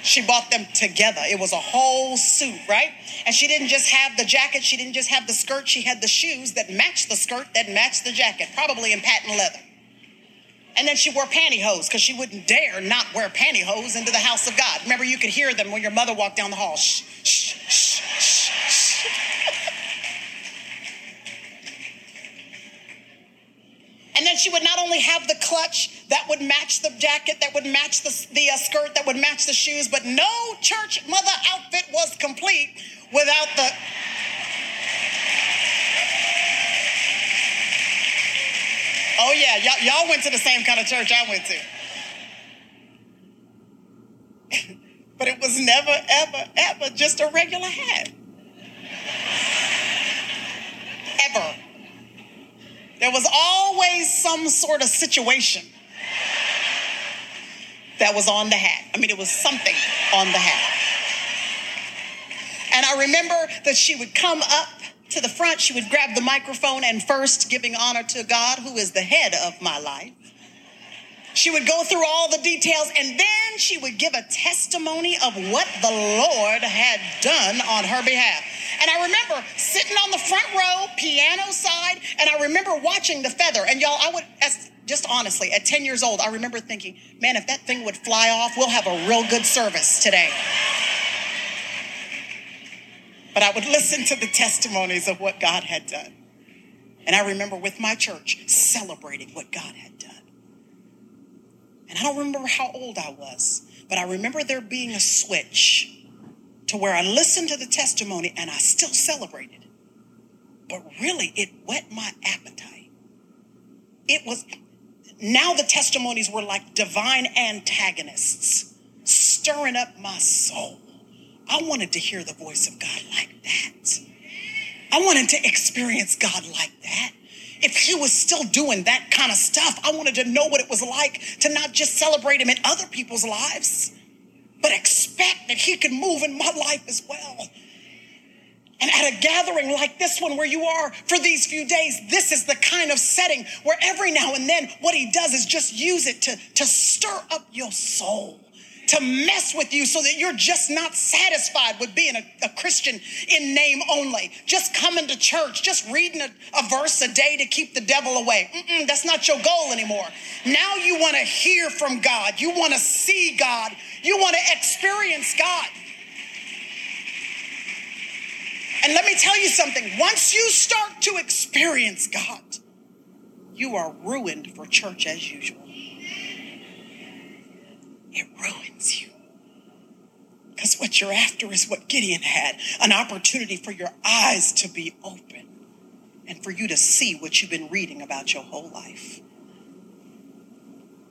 She bought them together. It was a whole suit, right? And she didn't just have the jacket, she didn't just have the skirt, she had the shoes that matched the skirt that matched the jacket, probably in patent leather. And then she wore pantyhose because she wouldn't dare not wear pantyhose into the house of God. Remember, you could hear them when your mother walked down the hall. Shh, shh, shh, shh, shh. And then she would not only have the clutch that would match the jacket, that would match the, the uh, skirt, that would match the shoes, but no church mother outfit was complete without the. Oh, yeah, y'all, y'all went to the same kind of church I went to. but it was never, ever, ever just a regular hat. Ever. There was always some sort of situation that was on the hat. I mean, it was something on the hat. And I remember that she would come up to the front, she would grab the microphone, and first, giving honor to God, who is the head of my life, she would go through all the details and then she would give a testimony of what the Lord had done on her behalf. And I remember sitting on the front row, piano side, and I remember watching the feather. And y'all, I would, as just honestly, at 10 years old, I remember thinking, man, if that thing would fly off, we'll have a real good service today. But I would listen to the testimonies of what God had done. And I remember with my church celebrating what God had done. And I don't remember how old I was, but I remember there being a switch to where I listened to the testimony and I still celebrated. But really, it whet my appetite. It was, now the testimonies were like divine antagonists, stirring up my soul. I wanted to hear the voice of God like that. I wanted to experience God like that. If he was still doing that kind of stuff, I wanted to know what it was like to not just celebrate him in other people's lives, but expect that he can move in my life as well. And at a gathering like this one, where you are for these few days, this is the kind of setting where every now and then what he does is just use it to, to stir up your soul to mess with you so that you're just not satisfied with being a, a Christian in name only. Just coming to church, just reading a, a verse a day to keep the devil away. Mm-mm, that's not your goal anymore. Now you want to hear from God, you want to see God, you want to experience God. And let me tell you something. Once you start to experience God, you are ruined for church as usual. It ruins you. Because what you're after is what Gideon had an opportunity for your eyes to be open and for you to see what you've been reading about your whole life.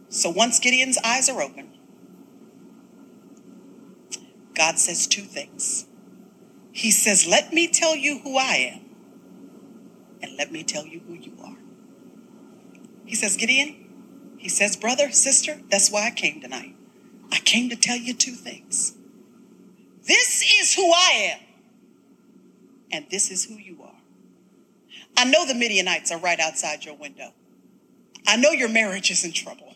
So once Gideon's eyes are open, God says two things. He says, Let me tell you who I am, and let me tell you who you are. He says, Gideon, he says, Brother, sister, that's why I came tonight. I came to tell you two things. This is who I am, and this is who you are. I know the Midianites are right outside your window. I know your marriage is in trouble.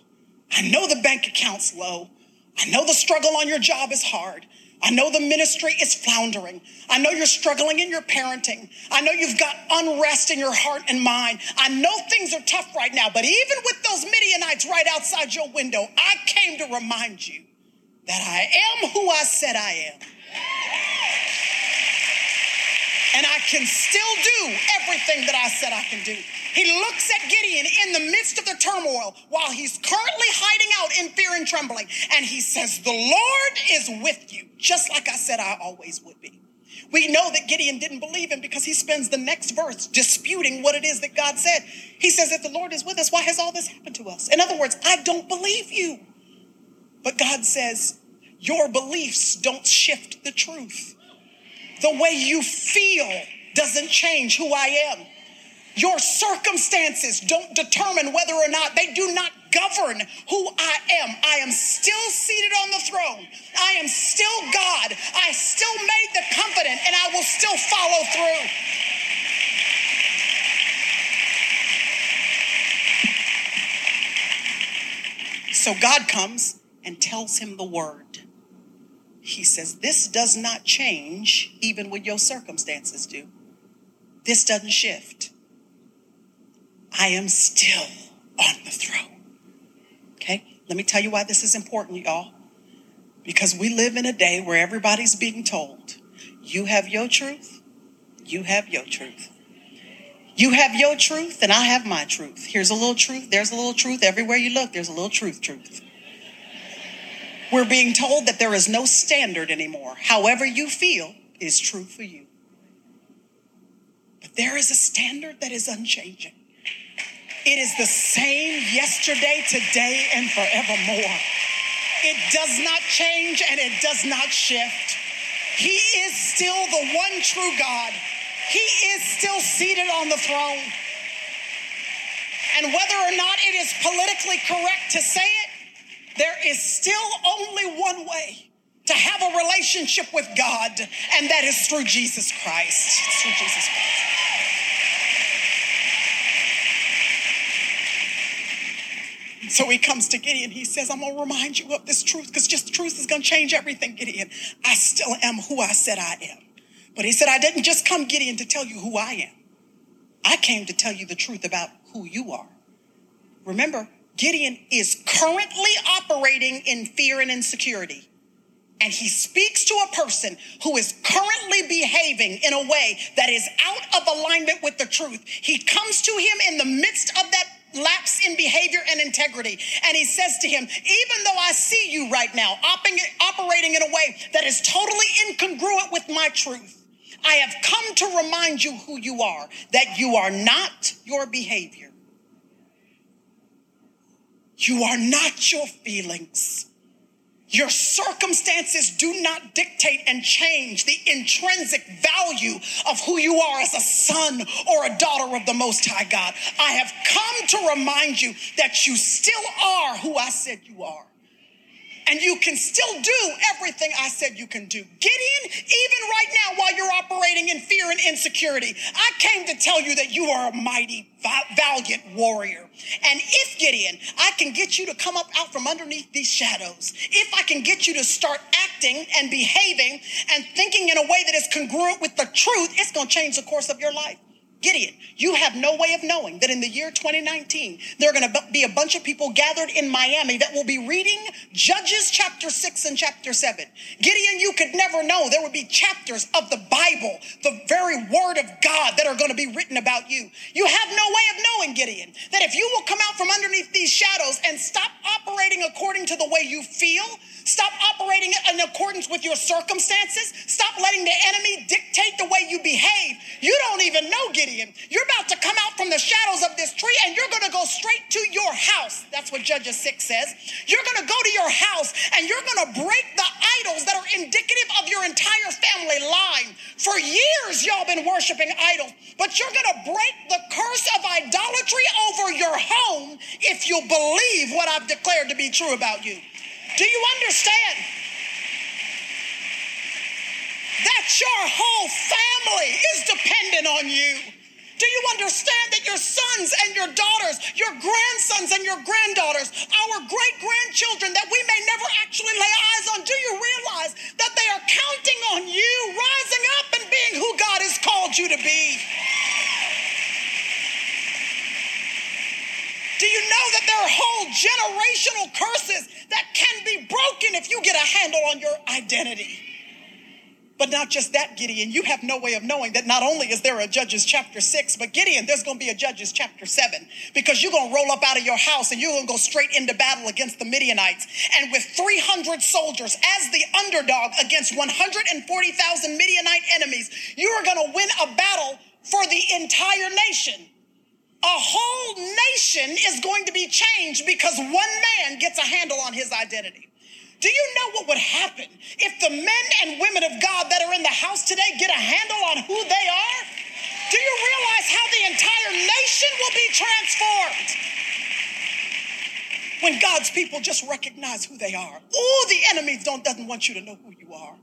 I know the bank account's low. I know the struggle on your job is hard. I know the ministry is floundering. I know you're struggling in your parenting. I know you've got unrest in your heart and mind. I know things are tough right now, but even with those Midianites right outside your window, I came to remind you that I am who I said I am. And I can still do everything that I said I can do. He looks at Gideon in the midst of the turmoil while he's currently hiding out in fear and trembling. And he says, The Lord is with you, just like I said I always would be. We know that Gideon didn't believe him because he spends the next verse disputing what it is that God said. He says, If the Lord is with us, why has all this happened to us? In other words, I don't believe you. But God says, Your beliefs don't shift the truth. The way you feel doesn't change who I am. Your circumstances don't determine whether or not they do not govern who I am. I am still seated on the throne. I am still God. I still made the covenant and I will still follow through. So God comes and tells him the word. He says, This does not change even when your circumstances do. This doesn't shift. I am still on the throne. Okay? Let me tell you why this is important, y'all. Because we live in a day where everybody's being told, you have your truth, you have your truth. You have your truth, and I have my truth. Here's a little truth, there's a little truth. Everywhere you look, there's a little truth, truth. We're being told that there is no standard anymore. However, you feel is true for you. But there is a standard that is unchanging. It is the same yesterday, today, and forevermore. It does not change and it does not shift. He is still the one true God. He is still seated on the throne. And whether or not it is politically correct to say it, there is still only one way to have a relationship with God, and that is through Jesus Christ. It's through Jesus Christ. So he comes to Gideon. He says, I'm going to remind you of this truth because just truth is going to change everything, Gideon. I still am who I said I am. But he said, I didn't just come, Gideon, to tell you who I am. I came to tell you the truth about who you are. Remember, Gideon is currently operating in fear and insecurity. And he speaks to a person who is currently behaving in a way that is out of alignment with the truth. He comes to him in the midst of that lapse in behavior and integrity. And he says to him, Even though I see you right now operating in a way that is totally incongruent with my truth, I have come to remind you who you are, that you are not your behavior. You are not your feelings. Your circumstances do not dictate and change the intrinsic value of who you are as a son or a daughter of the Most High God. I have come to remind you that you still are who I said you are and you can still do everything I said you can do. Gideon, even right now while you're operating in fear and insecurity, I came to tell you that you are a mighty, valiant warrior. And if Gideon, I can get you to come up out from underneath these shadows, if I can get you to start acting and behaving and thinking in a way that is congruent with the truth, it's going to change the course of your life. Gideon, you have no way of knowing that in the year 2019, there are going to be a bunch of people gathered in Miami that will be reading Judges chapter 6 and chapter 7. Gideon, you could never know there would be chapters of the Bible, the very word of God, that are going to be written about you. You have no way of knowing, Gideon, that if you will come out from underneath these shadows and stop operating according to the way you feel, Stop operating in accordance with your circumstances. Stop letting the enemy dictate the way you behave. You don't even know, Gideon. You're about to come out from the shadows of this tree and you're going to go straight to your house. That's what Judges 6 says. You're going to go to your house and you're going to break the idols that are indicative of your entire family line. For years, y'all been worshiping idols, but you're going to break the curse of idolatry over your home if you believe what I've declared to be true about you. Do you understand? That your whole family is dependent on you. Do you understand that your sons and your daughters, your grandsons and your granddaughters, our great grandchildren that we may never actually lay eyes on, do you realize that they are counting on you rising up and being who God has called you to be? Do you know that there are whole generational curses that can be broken if you get a handle on your identity? But not just that, Gideon, you have no way of knowing that not only is there a Judges chapter 6, but Gideon, there's going to be a Judges chapter 7 because you're going to roll up out of your house and you're going to go straight into battle against the Midianites. And with 300 soldiers as the underdog against 140,000 Midianite enemies, you are going to win a battle for the entire nation a whole nation is going to be changed because one man gets a handle on his identity. Do you know what would happen if the men and women of God that are in the house today get a handle on who they are? Do you realize how the entire nation will be transformed? When God's people just recognize who they are. Oh, the enemy don't, doesn't want you to know who you are.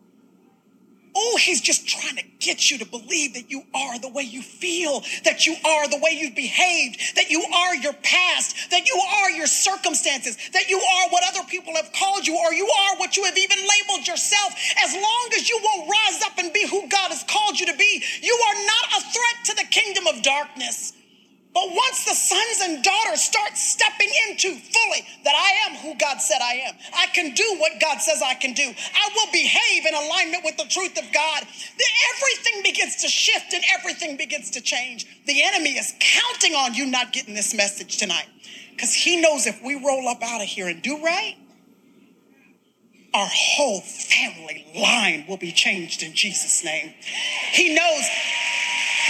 Oh, he's just trying to get you to believe that you are the way you feel, that you are the way you've behaved, that you are your past, that you are your circumstances, that you are what other people have called you, or you are what you have even labeled yourself. As long as you won't rise up and be who God has called you to be, you are not a threat to the kingdom of darkness. But once the sons and daughters start stepping into fully that I am who God said I am, I can do what God says I can do, I will behave in alignment with the truth of God, then everything begins to shift and everything begins to change. The enemy is counting on you not getting this message tonight because he knows if we roll up out of here and do right, our whole family line will be changed in Jesus' name. He knows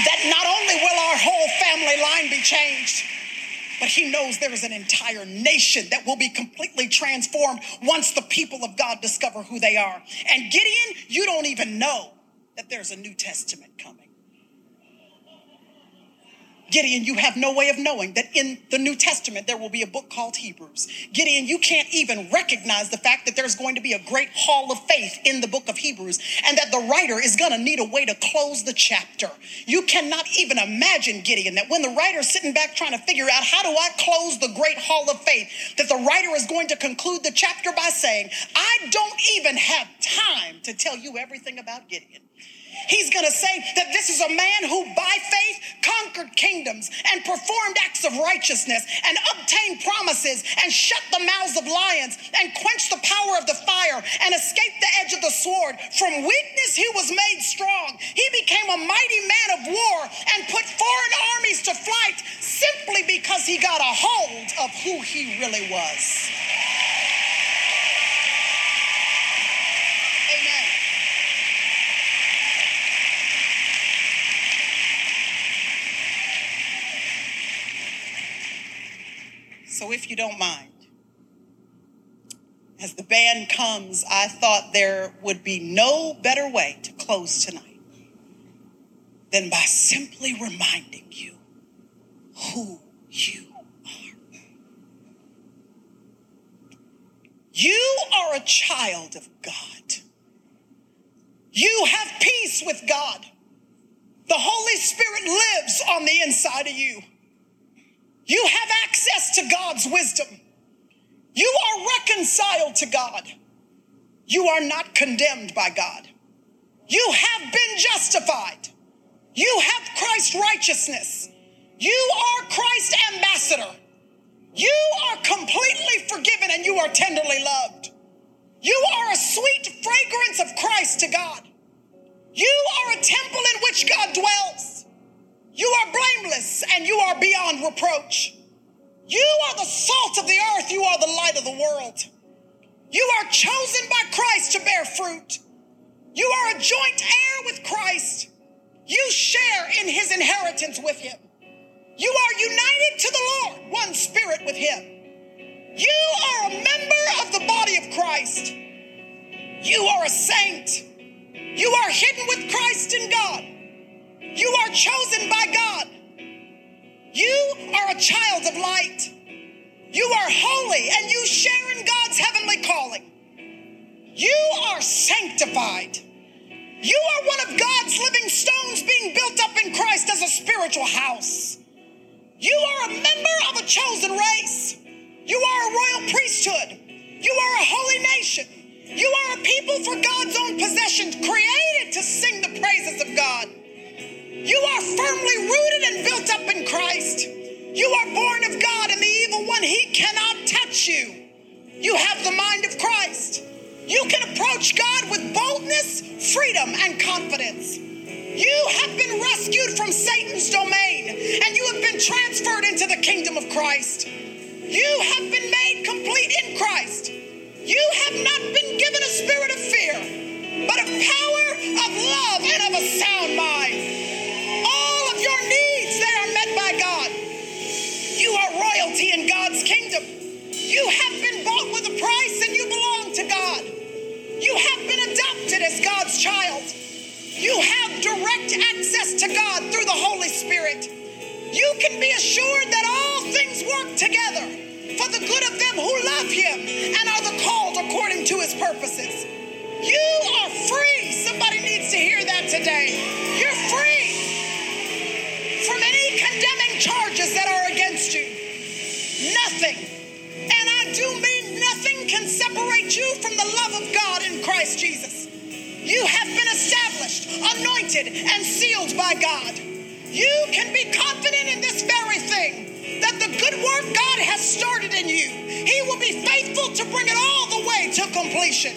that not only will our whole family line be changed, but he knows there is an entire nation that will be completely transformed once the people of God discover who they are. And Gideon, you don't even know that there's a New Testament coming. Gideon, you have no way of knowing that in the New Testament there will be a book called Hebrews. Gideon, you can't even recognize the fact that there's going to be a great hall of faith in the book of Hebrews and that the writer is going to need a way to close the chapter. You cannot even imagine, Gideon, that when the writer's sitting back trying to figure out how do I close the great hall of faith, that the writer is going to conclude the chapter by saying, I don't even have time to tell you everything about Gideon. He's going to say that this is a man who by faith conquered kingdoms and performed acts of righteousness and obtained promises and shut the mouths of lions and quenched the power of the fire and escaped the edge of the sword. From weakness, he was made strong. He became a mighty man of war and put foreign armies to flight simply because he got a hold of who he really was. So, if you don't mind, as the band comes, I thought there would be no better way to close tonight than by simply reminding you who you are. You are a child of God. You have peace with God. The Holy Spirit lives on the inside of you. You have access to God's wisdom. You are reconciled to God. You are not condemned by God. You have been justified. You have Christ's righteousness. You are Christ's ambassador. You are completely forgiven and you are tenderly loved. You are a sweet fragrance of Christ to God. You are a temple in which God dwells. You are blameless and you are beyond reproach. You are the salt of the earth. You are the light of the world. You are chosen by Christ to bear fruit. You are a joint heir with Christ. You share in his inheritance with him. You are united to the Lord, one spirit with him. You are a member of the body of Christ. You are a saint. You are hidden with Christ in God. You are chosen by God. You are a child of light. You are holy and you share in God's heavenly calling. You are sanctified. You are one of God's living stones being built up in Christ as a spiritual house. You are a member of a chosen race. You are a royal priesthood. You are a holy nation. You are a people for God's own possession, created to sing the praises of God. You are firmly rooted and built up in Christ. You are born of God, and the evil one, he cannot touch you. You have the mind of Christ. You can approach God with boldness, freedom, and confidence. You have been rescued from Satan's domain, and you have been transferred into the kingdom of Christ. You have been made complete in Christ. You have not been given a spirit of fear, but of power, of love, and of a sound mind. Are royalty in God's kingdom. You have been bought with a price and you belong to God. You have been adopted as God's child. You have direct access to God through the Holy Spirit. You can be assured that all things work together for the good of them who love Him and are the called according to His purposes. You are free. Somebody needs to hear that today. You're free from any condemning charges that are against you. Nothing, and I do mean nothing, can separate you from the love of God in Christ Jesus. You have been established, anointed, and sealed by God. You can be confident in this very thing that the good work God has started in you, He will be faithful to bring it all the way to completion.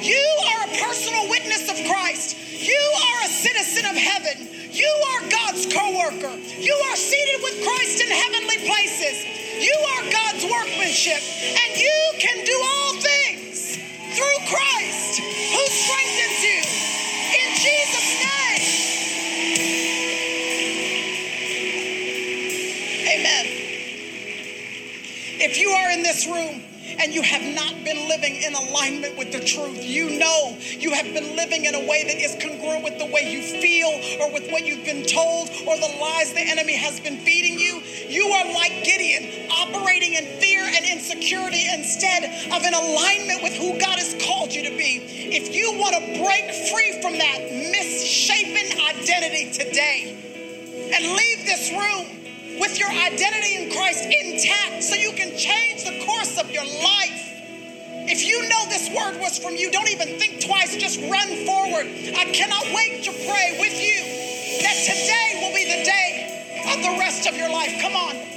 You are a personal witness of Christ. You are a citizen of heaven. You are God's co worker. You are seated with Christ in heavenly places. You are God's workmanship. And you can do all things through Christ who strengthens you. In Jesus' name. Amen. If you are in this room and you have not been living in alignment with the truth, you know you have been living in a way that is congruent with the way you feel or with what you've been told or the lies the enemy has been feeding you. You are like Gideon, operating in fear and insecurity instead of in alignment with who God has called you to be. If you want to break free from that misshapen identity today and leave this room with your identity in Christ intact so you can change the course of your life. If you know this word was from you, don't even think twice, just run forward. I cannot wait to pray with you that today will be the day of the rest of your life. Come on.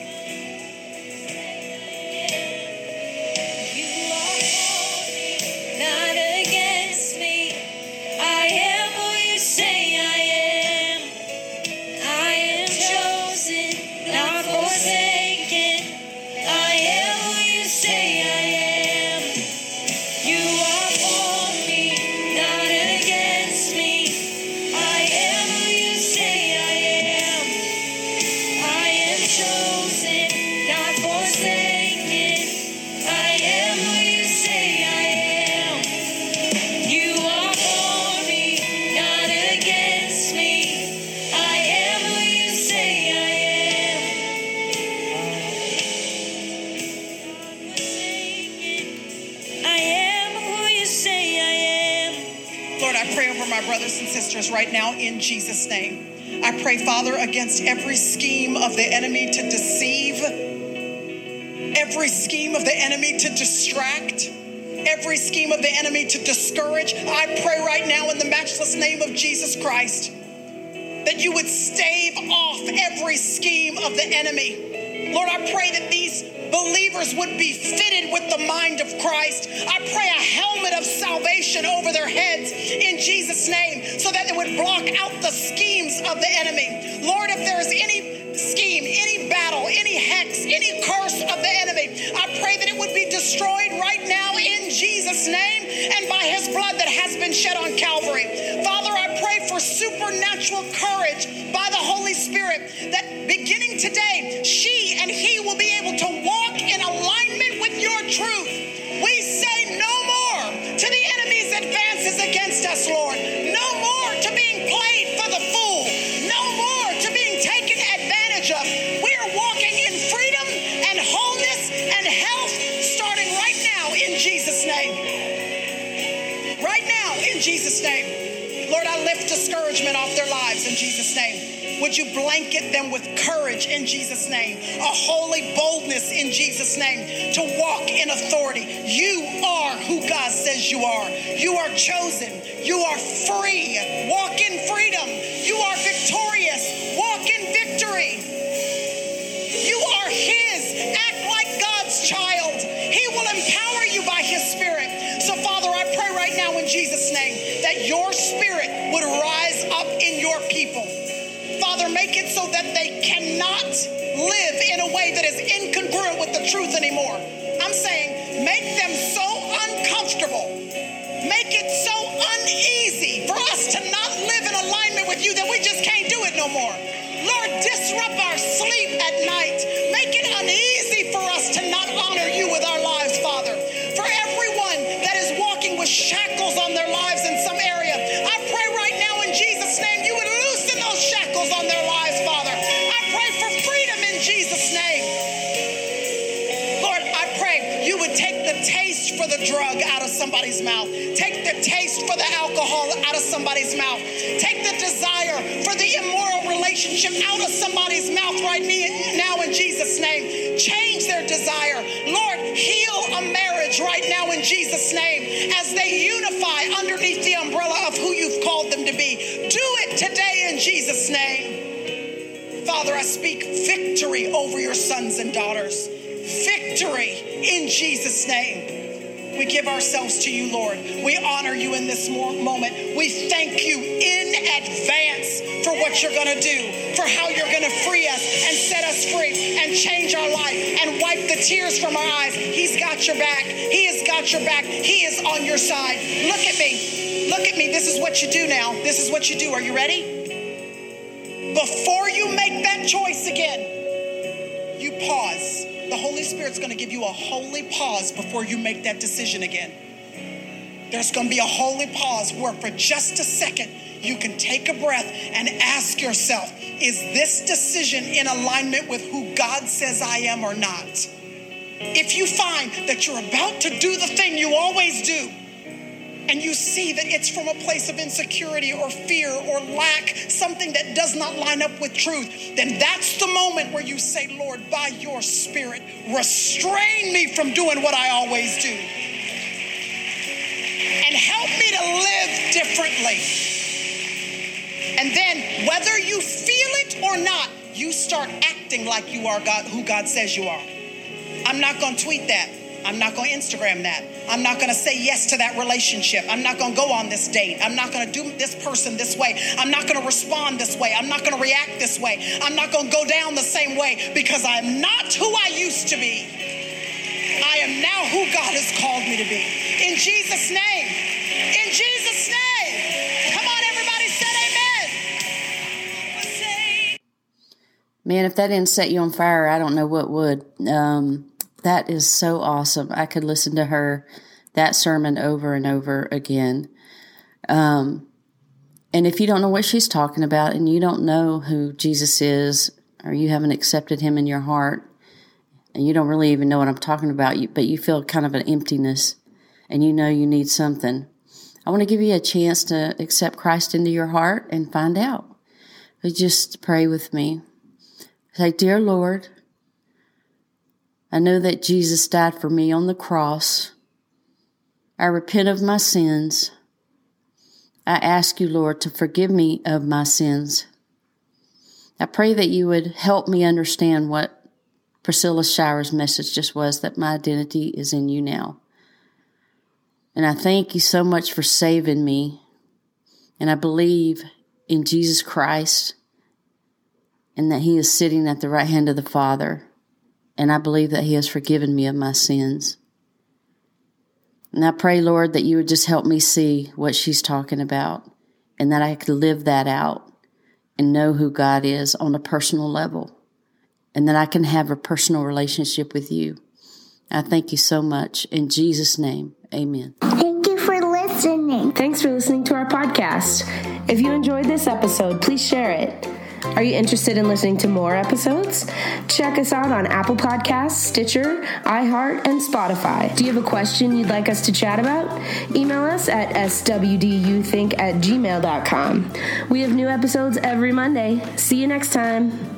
Jesus' name. I pray, Father, against every scheme of the enemy to deceive, every scheme of the enemy to distract, every scheme of the enemy to discourage. I pray right now in the matchless name of Jesus Christ that you would stave off every scheme of the enemy. Lord, I pray that these believers would be fitted with the mind of Christ. I pray a helmet of salvation over their heads in Jesus' name so that it would block out the schemes of the enemy. Lord, if there is any scheme, any battle, any hex, any curse of the enemy, I pray that it would be destroyed right now in Jesus' name and by his blood that has been shed on Calvary. Father, I pray for supernatural courage blanket them with courage in Jesus' name, a holy boldness in Jesus' name to walk in authority? You are who God says you are. You are chosen. You are free. Drug out of somebody's mouth. Take the taste for the alcohol out of somebody's mouth. Take the desire for the immoral relationship out of somebody's mouth right now in Jesus' name. Change their desire. Lord, heal a marriage right now in Jesus' name as they unify underneath the umbrella of who you've called them to be. Do it today in Jesus' name. Father, I speak victory over your sons and daughters. Victory in Jesus' name. We give ourselves to you, Lord. We honor you in this moment. We thank you in advance for what you're going to do, for how you're going to free us and set us free and change our life and wipe the tears from our eyes. He's got your back. He has got your back. He is on your side. Look at me. Look at me. This is what you do now. This is what you do. Are you ready? Spirit's going to give you a holy pause before you make that decision again. There's going to be a holy pause where, for just a second, you can take a breath and ask yourself Is this decision in alignment with who God says I am or not? If you find that you're about to do the thing you always do, and you see that it's from a place of insecurity or fear or lack, something that does not line up with truth, then that's the moment where you say, Lord, by your Spirit, restrain me from doing what I always do. And help me to live differently. And then, whether you feel it or not, you start acting like you are God, who God says you are. I'm not going to tweet that. I'm not going to Instagram that. I'm not going to say yes to that relationship. I'm not going to go on this date. I'm not going to do this person this way. I'm not going to respond this way. I'm not going to react this way. I'm not going to go down the same way because I'm not who I used to be. I am now who God has called me to be. In Jesus' name. In Jesus' name. Come on, everybody, said amen.
Man, if that didn't set you on fire, I don't know what would. Um, that is so awesome. I could listen to her that sermon over and over again. Um, and if you don't know what she's talking about and you don't know who Jesus is or you haven't accepted him in your heart and you don't really even know what I'm talking about, but you feel kind of an emptiness and you know you need something, I want to give you a chance to accept Christ into your heart and find out. But just pray with me. Say, Dear Lord, I know that Jesus died for me on the cross. I repent of my sins. I ask you, Lord, to forgive me of my sins. I pray that you would help me understand what Priscilla Shirer's message just was that my identity is in you now. And I thank you so much for saving me. And I believe in Jesus Christ and that He is sitting at the right hand of the Father. And I believe that He has forgiven me of my sins. And I pray, Lord, that you would just help me see what she's talking about and that I could live that out and know who God is on a personal level and that I can have a personal relationship with you. I thank you so much. In Jesus' name, amen.
Thank you for listening.
Thanks for listening to our podcast. If you enjoyed this episode, please share it. Are you interested in listening to more episodes? Check us out on Apple Podcasts, Stitcher, iHeart, and Spotify. Do you have a question you'd like us to chat about? Email us at swduthink at gmail.com. We have new episodes every Monday. See you next time.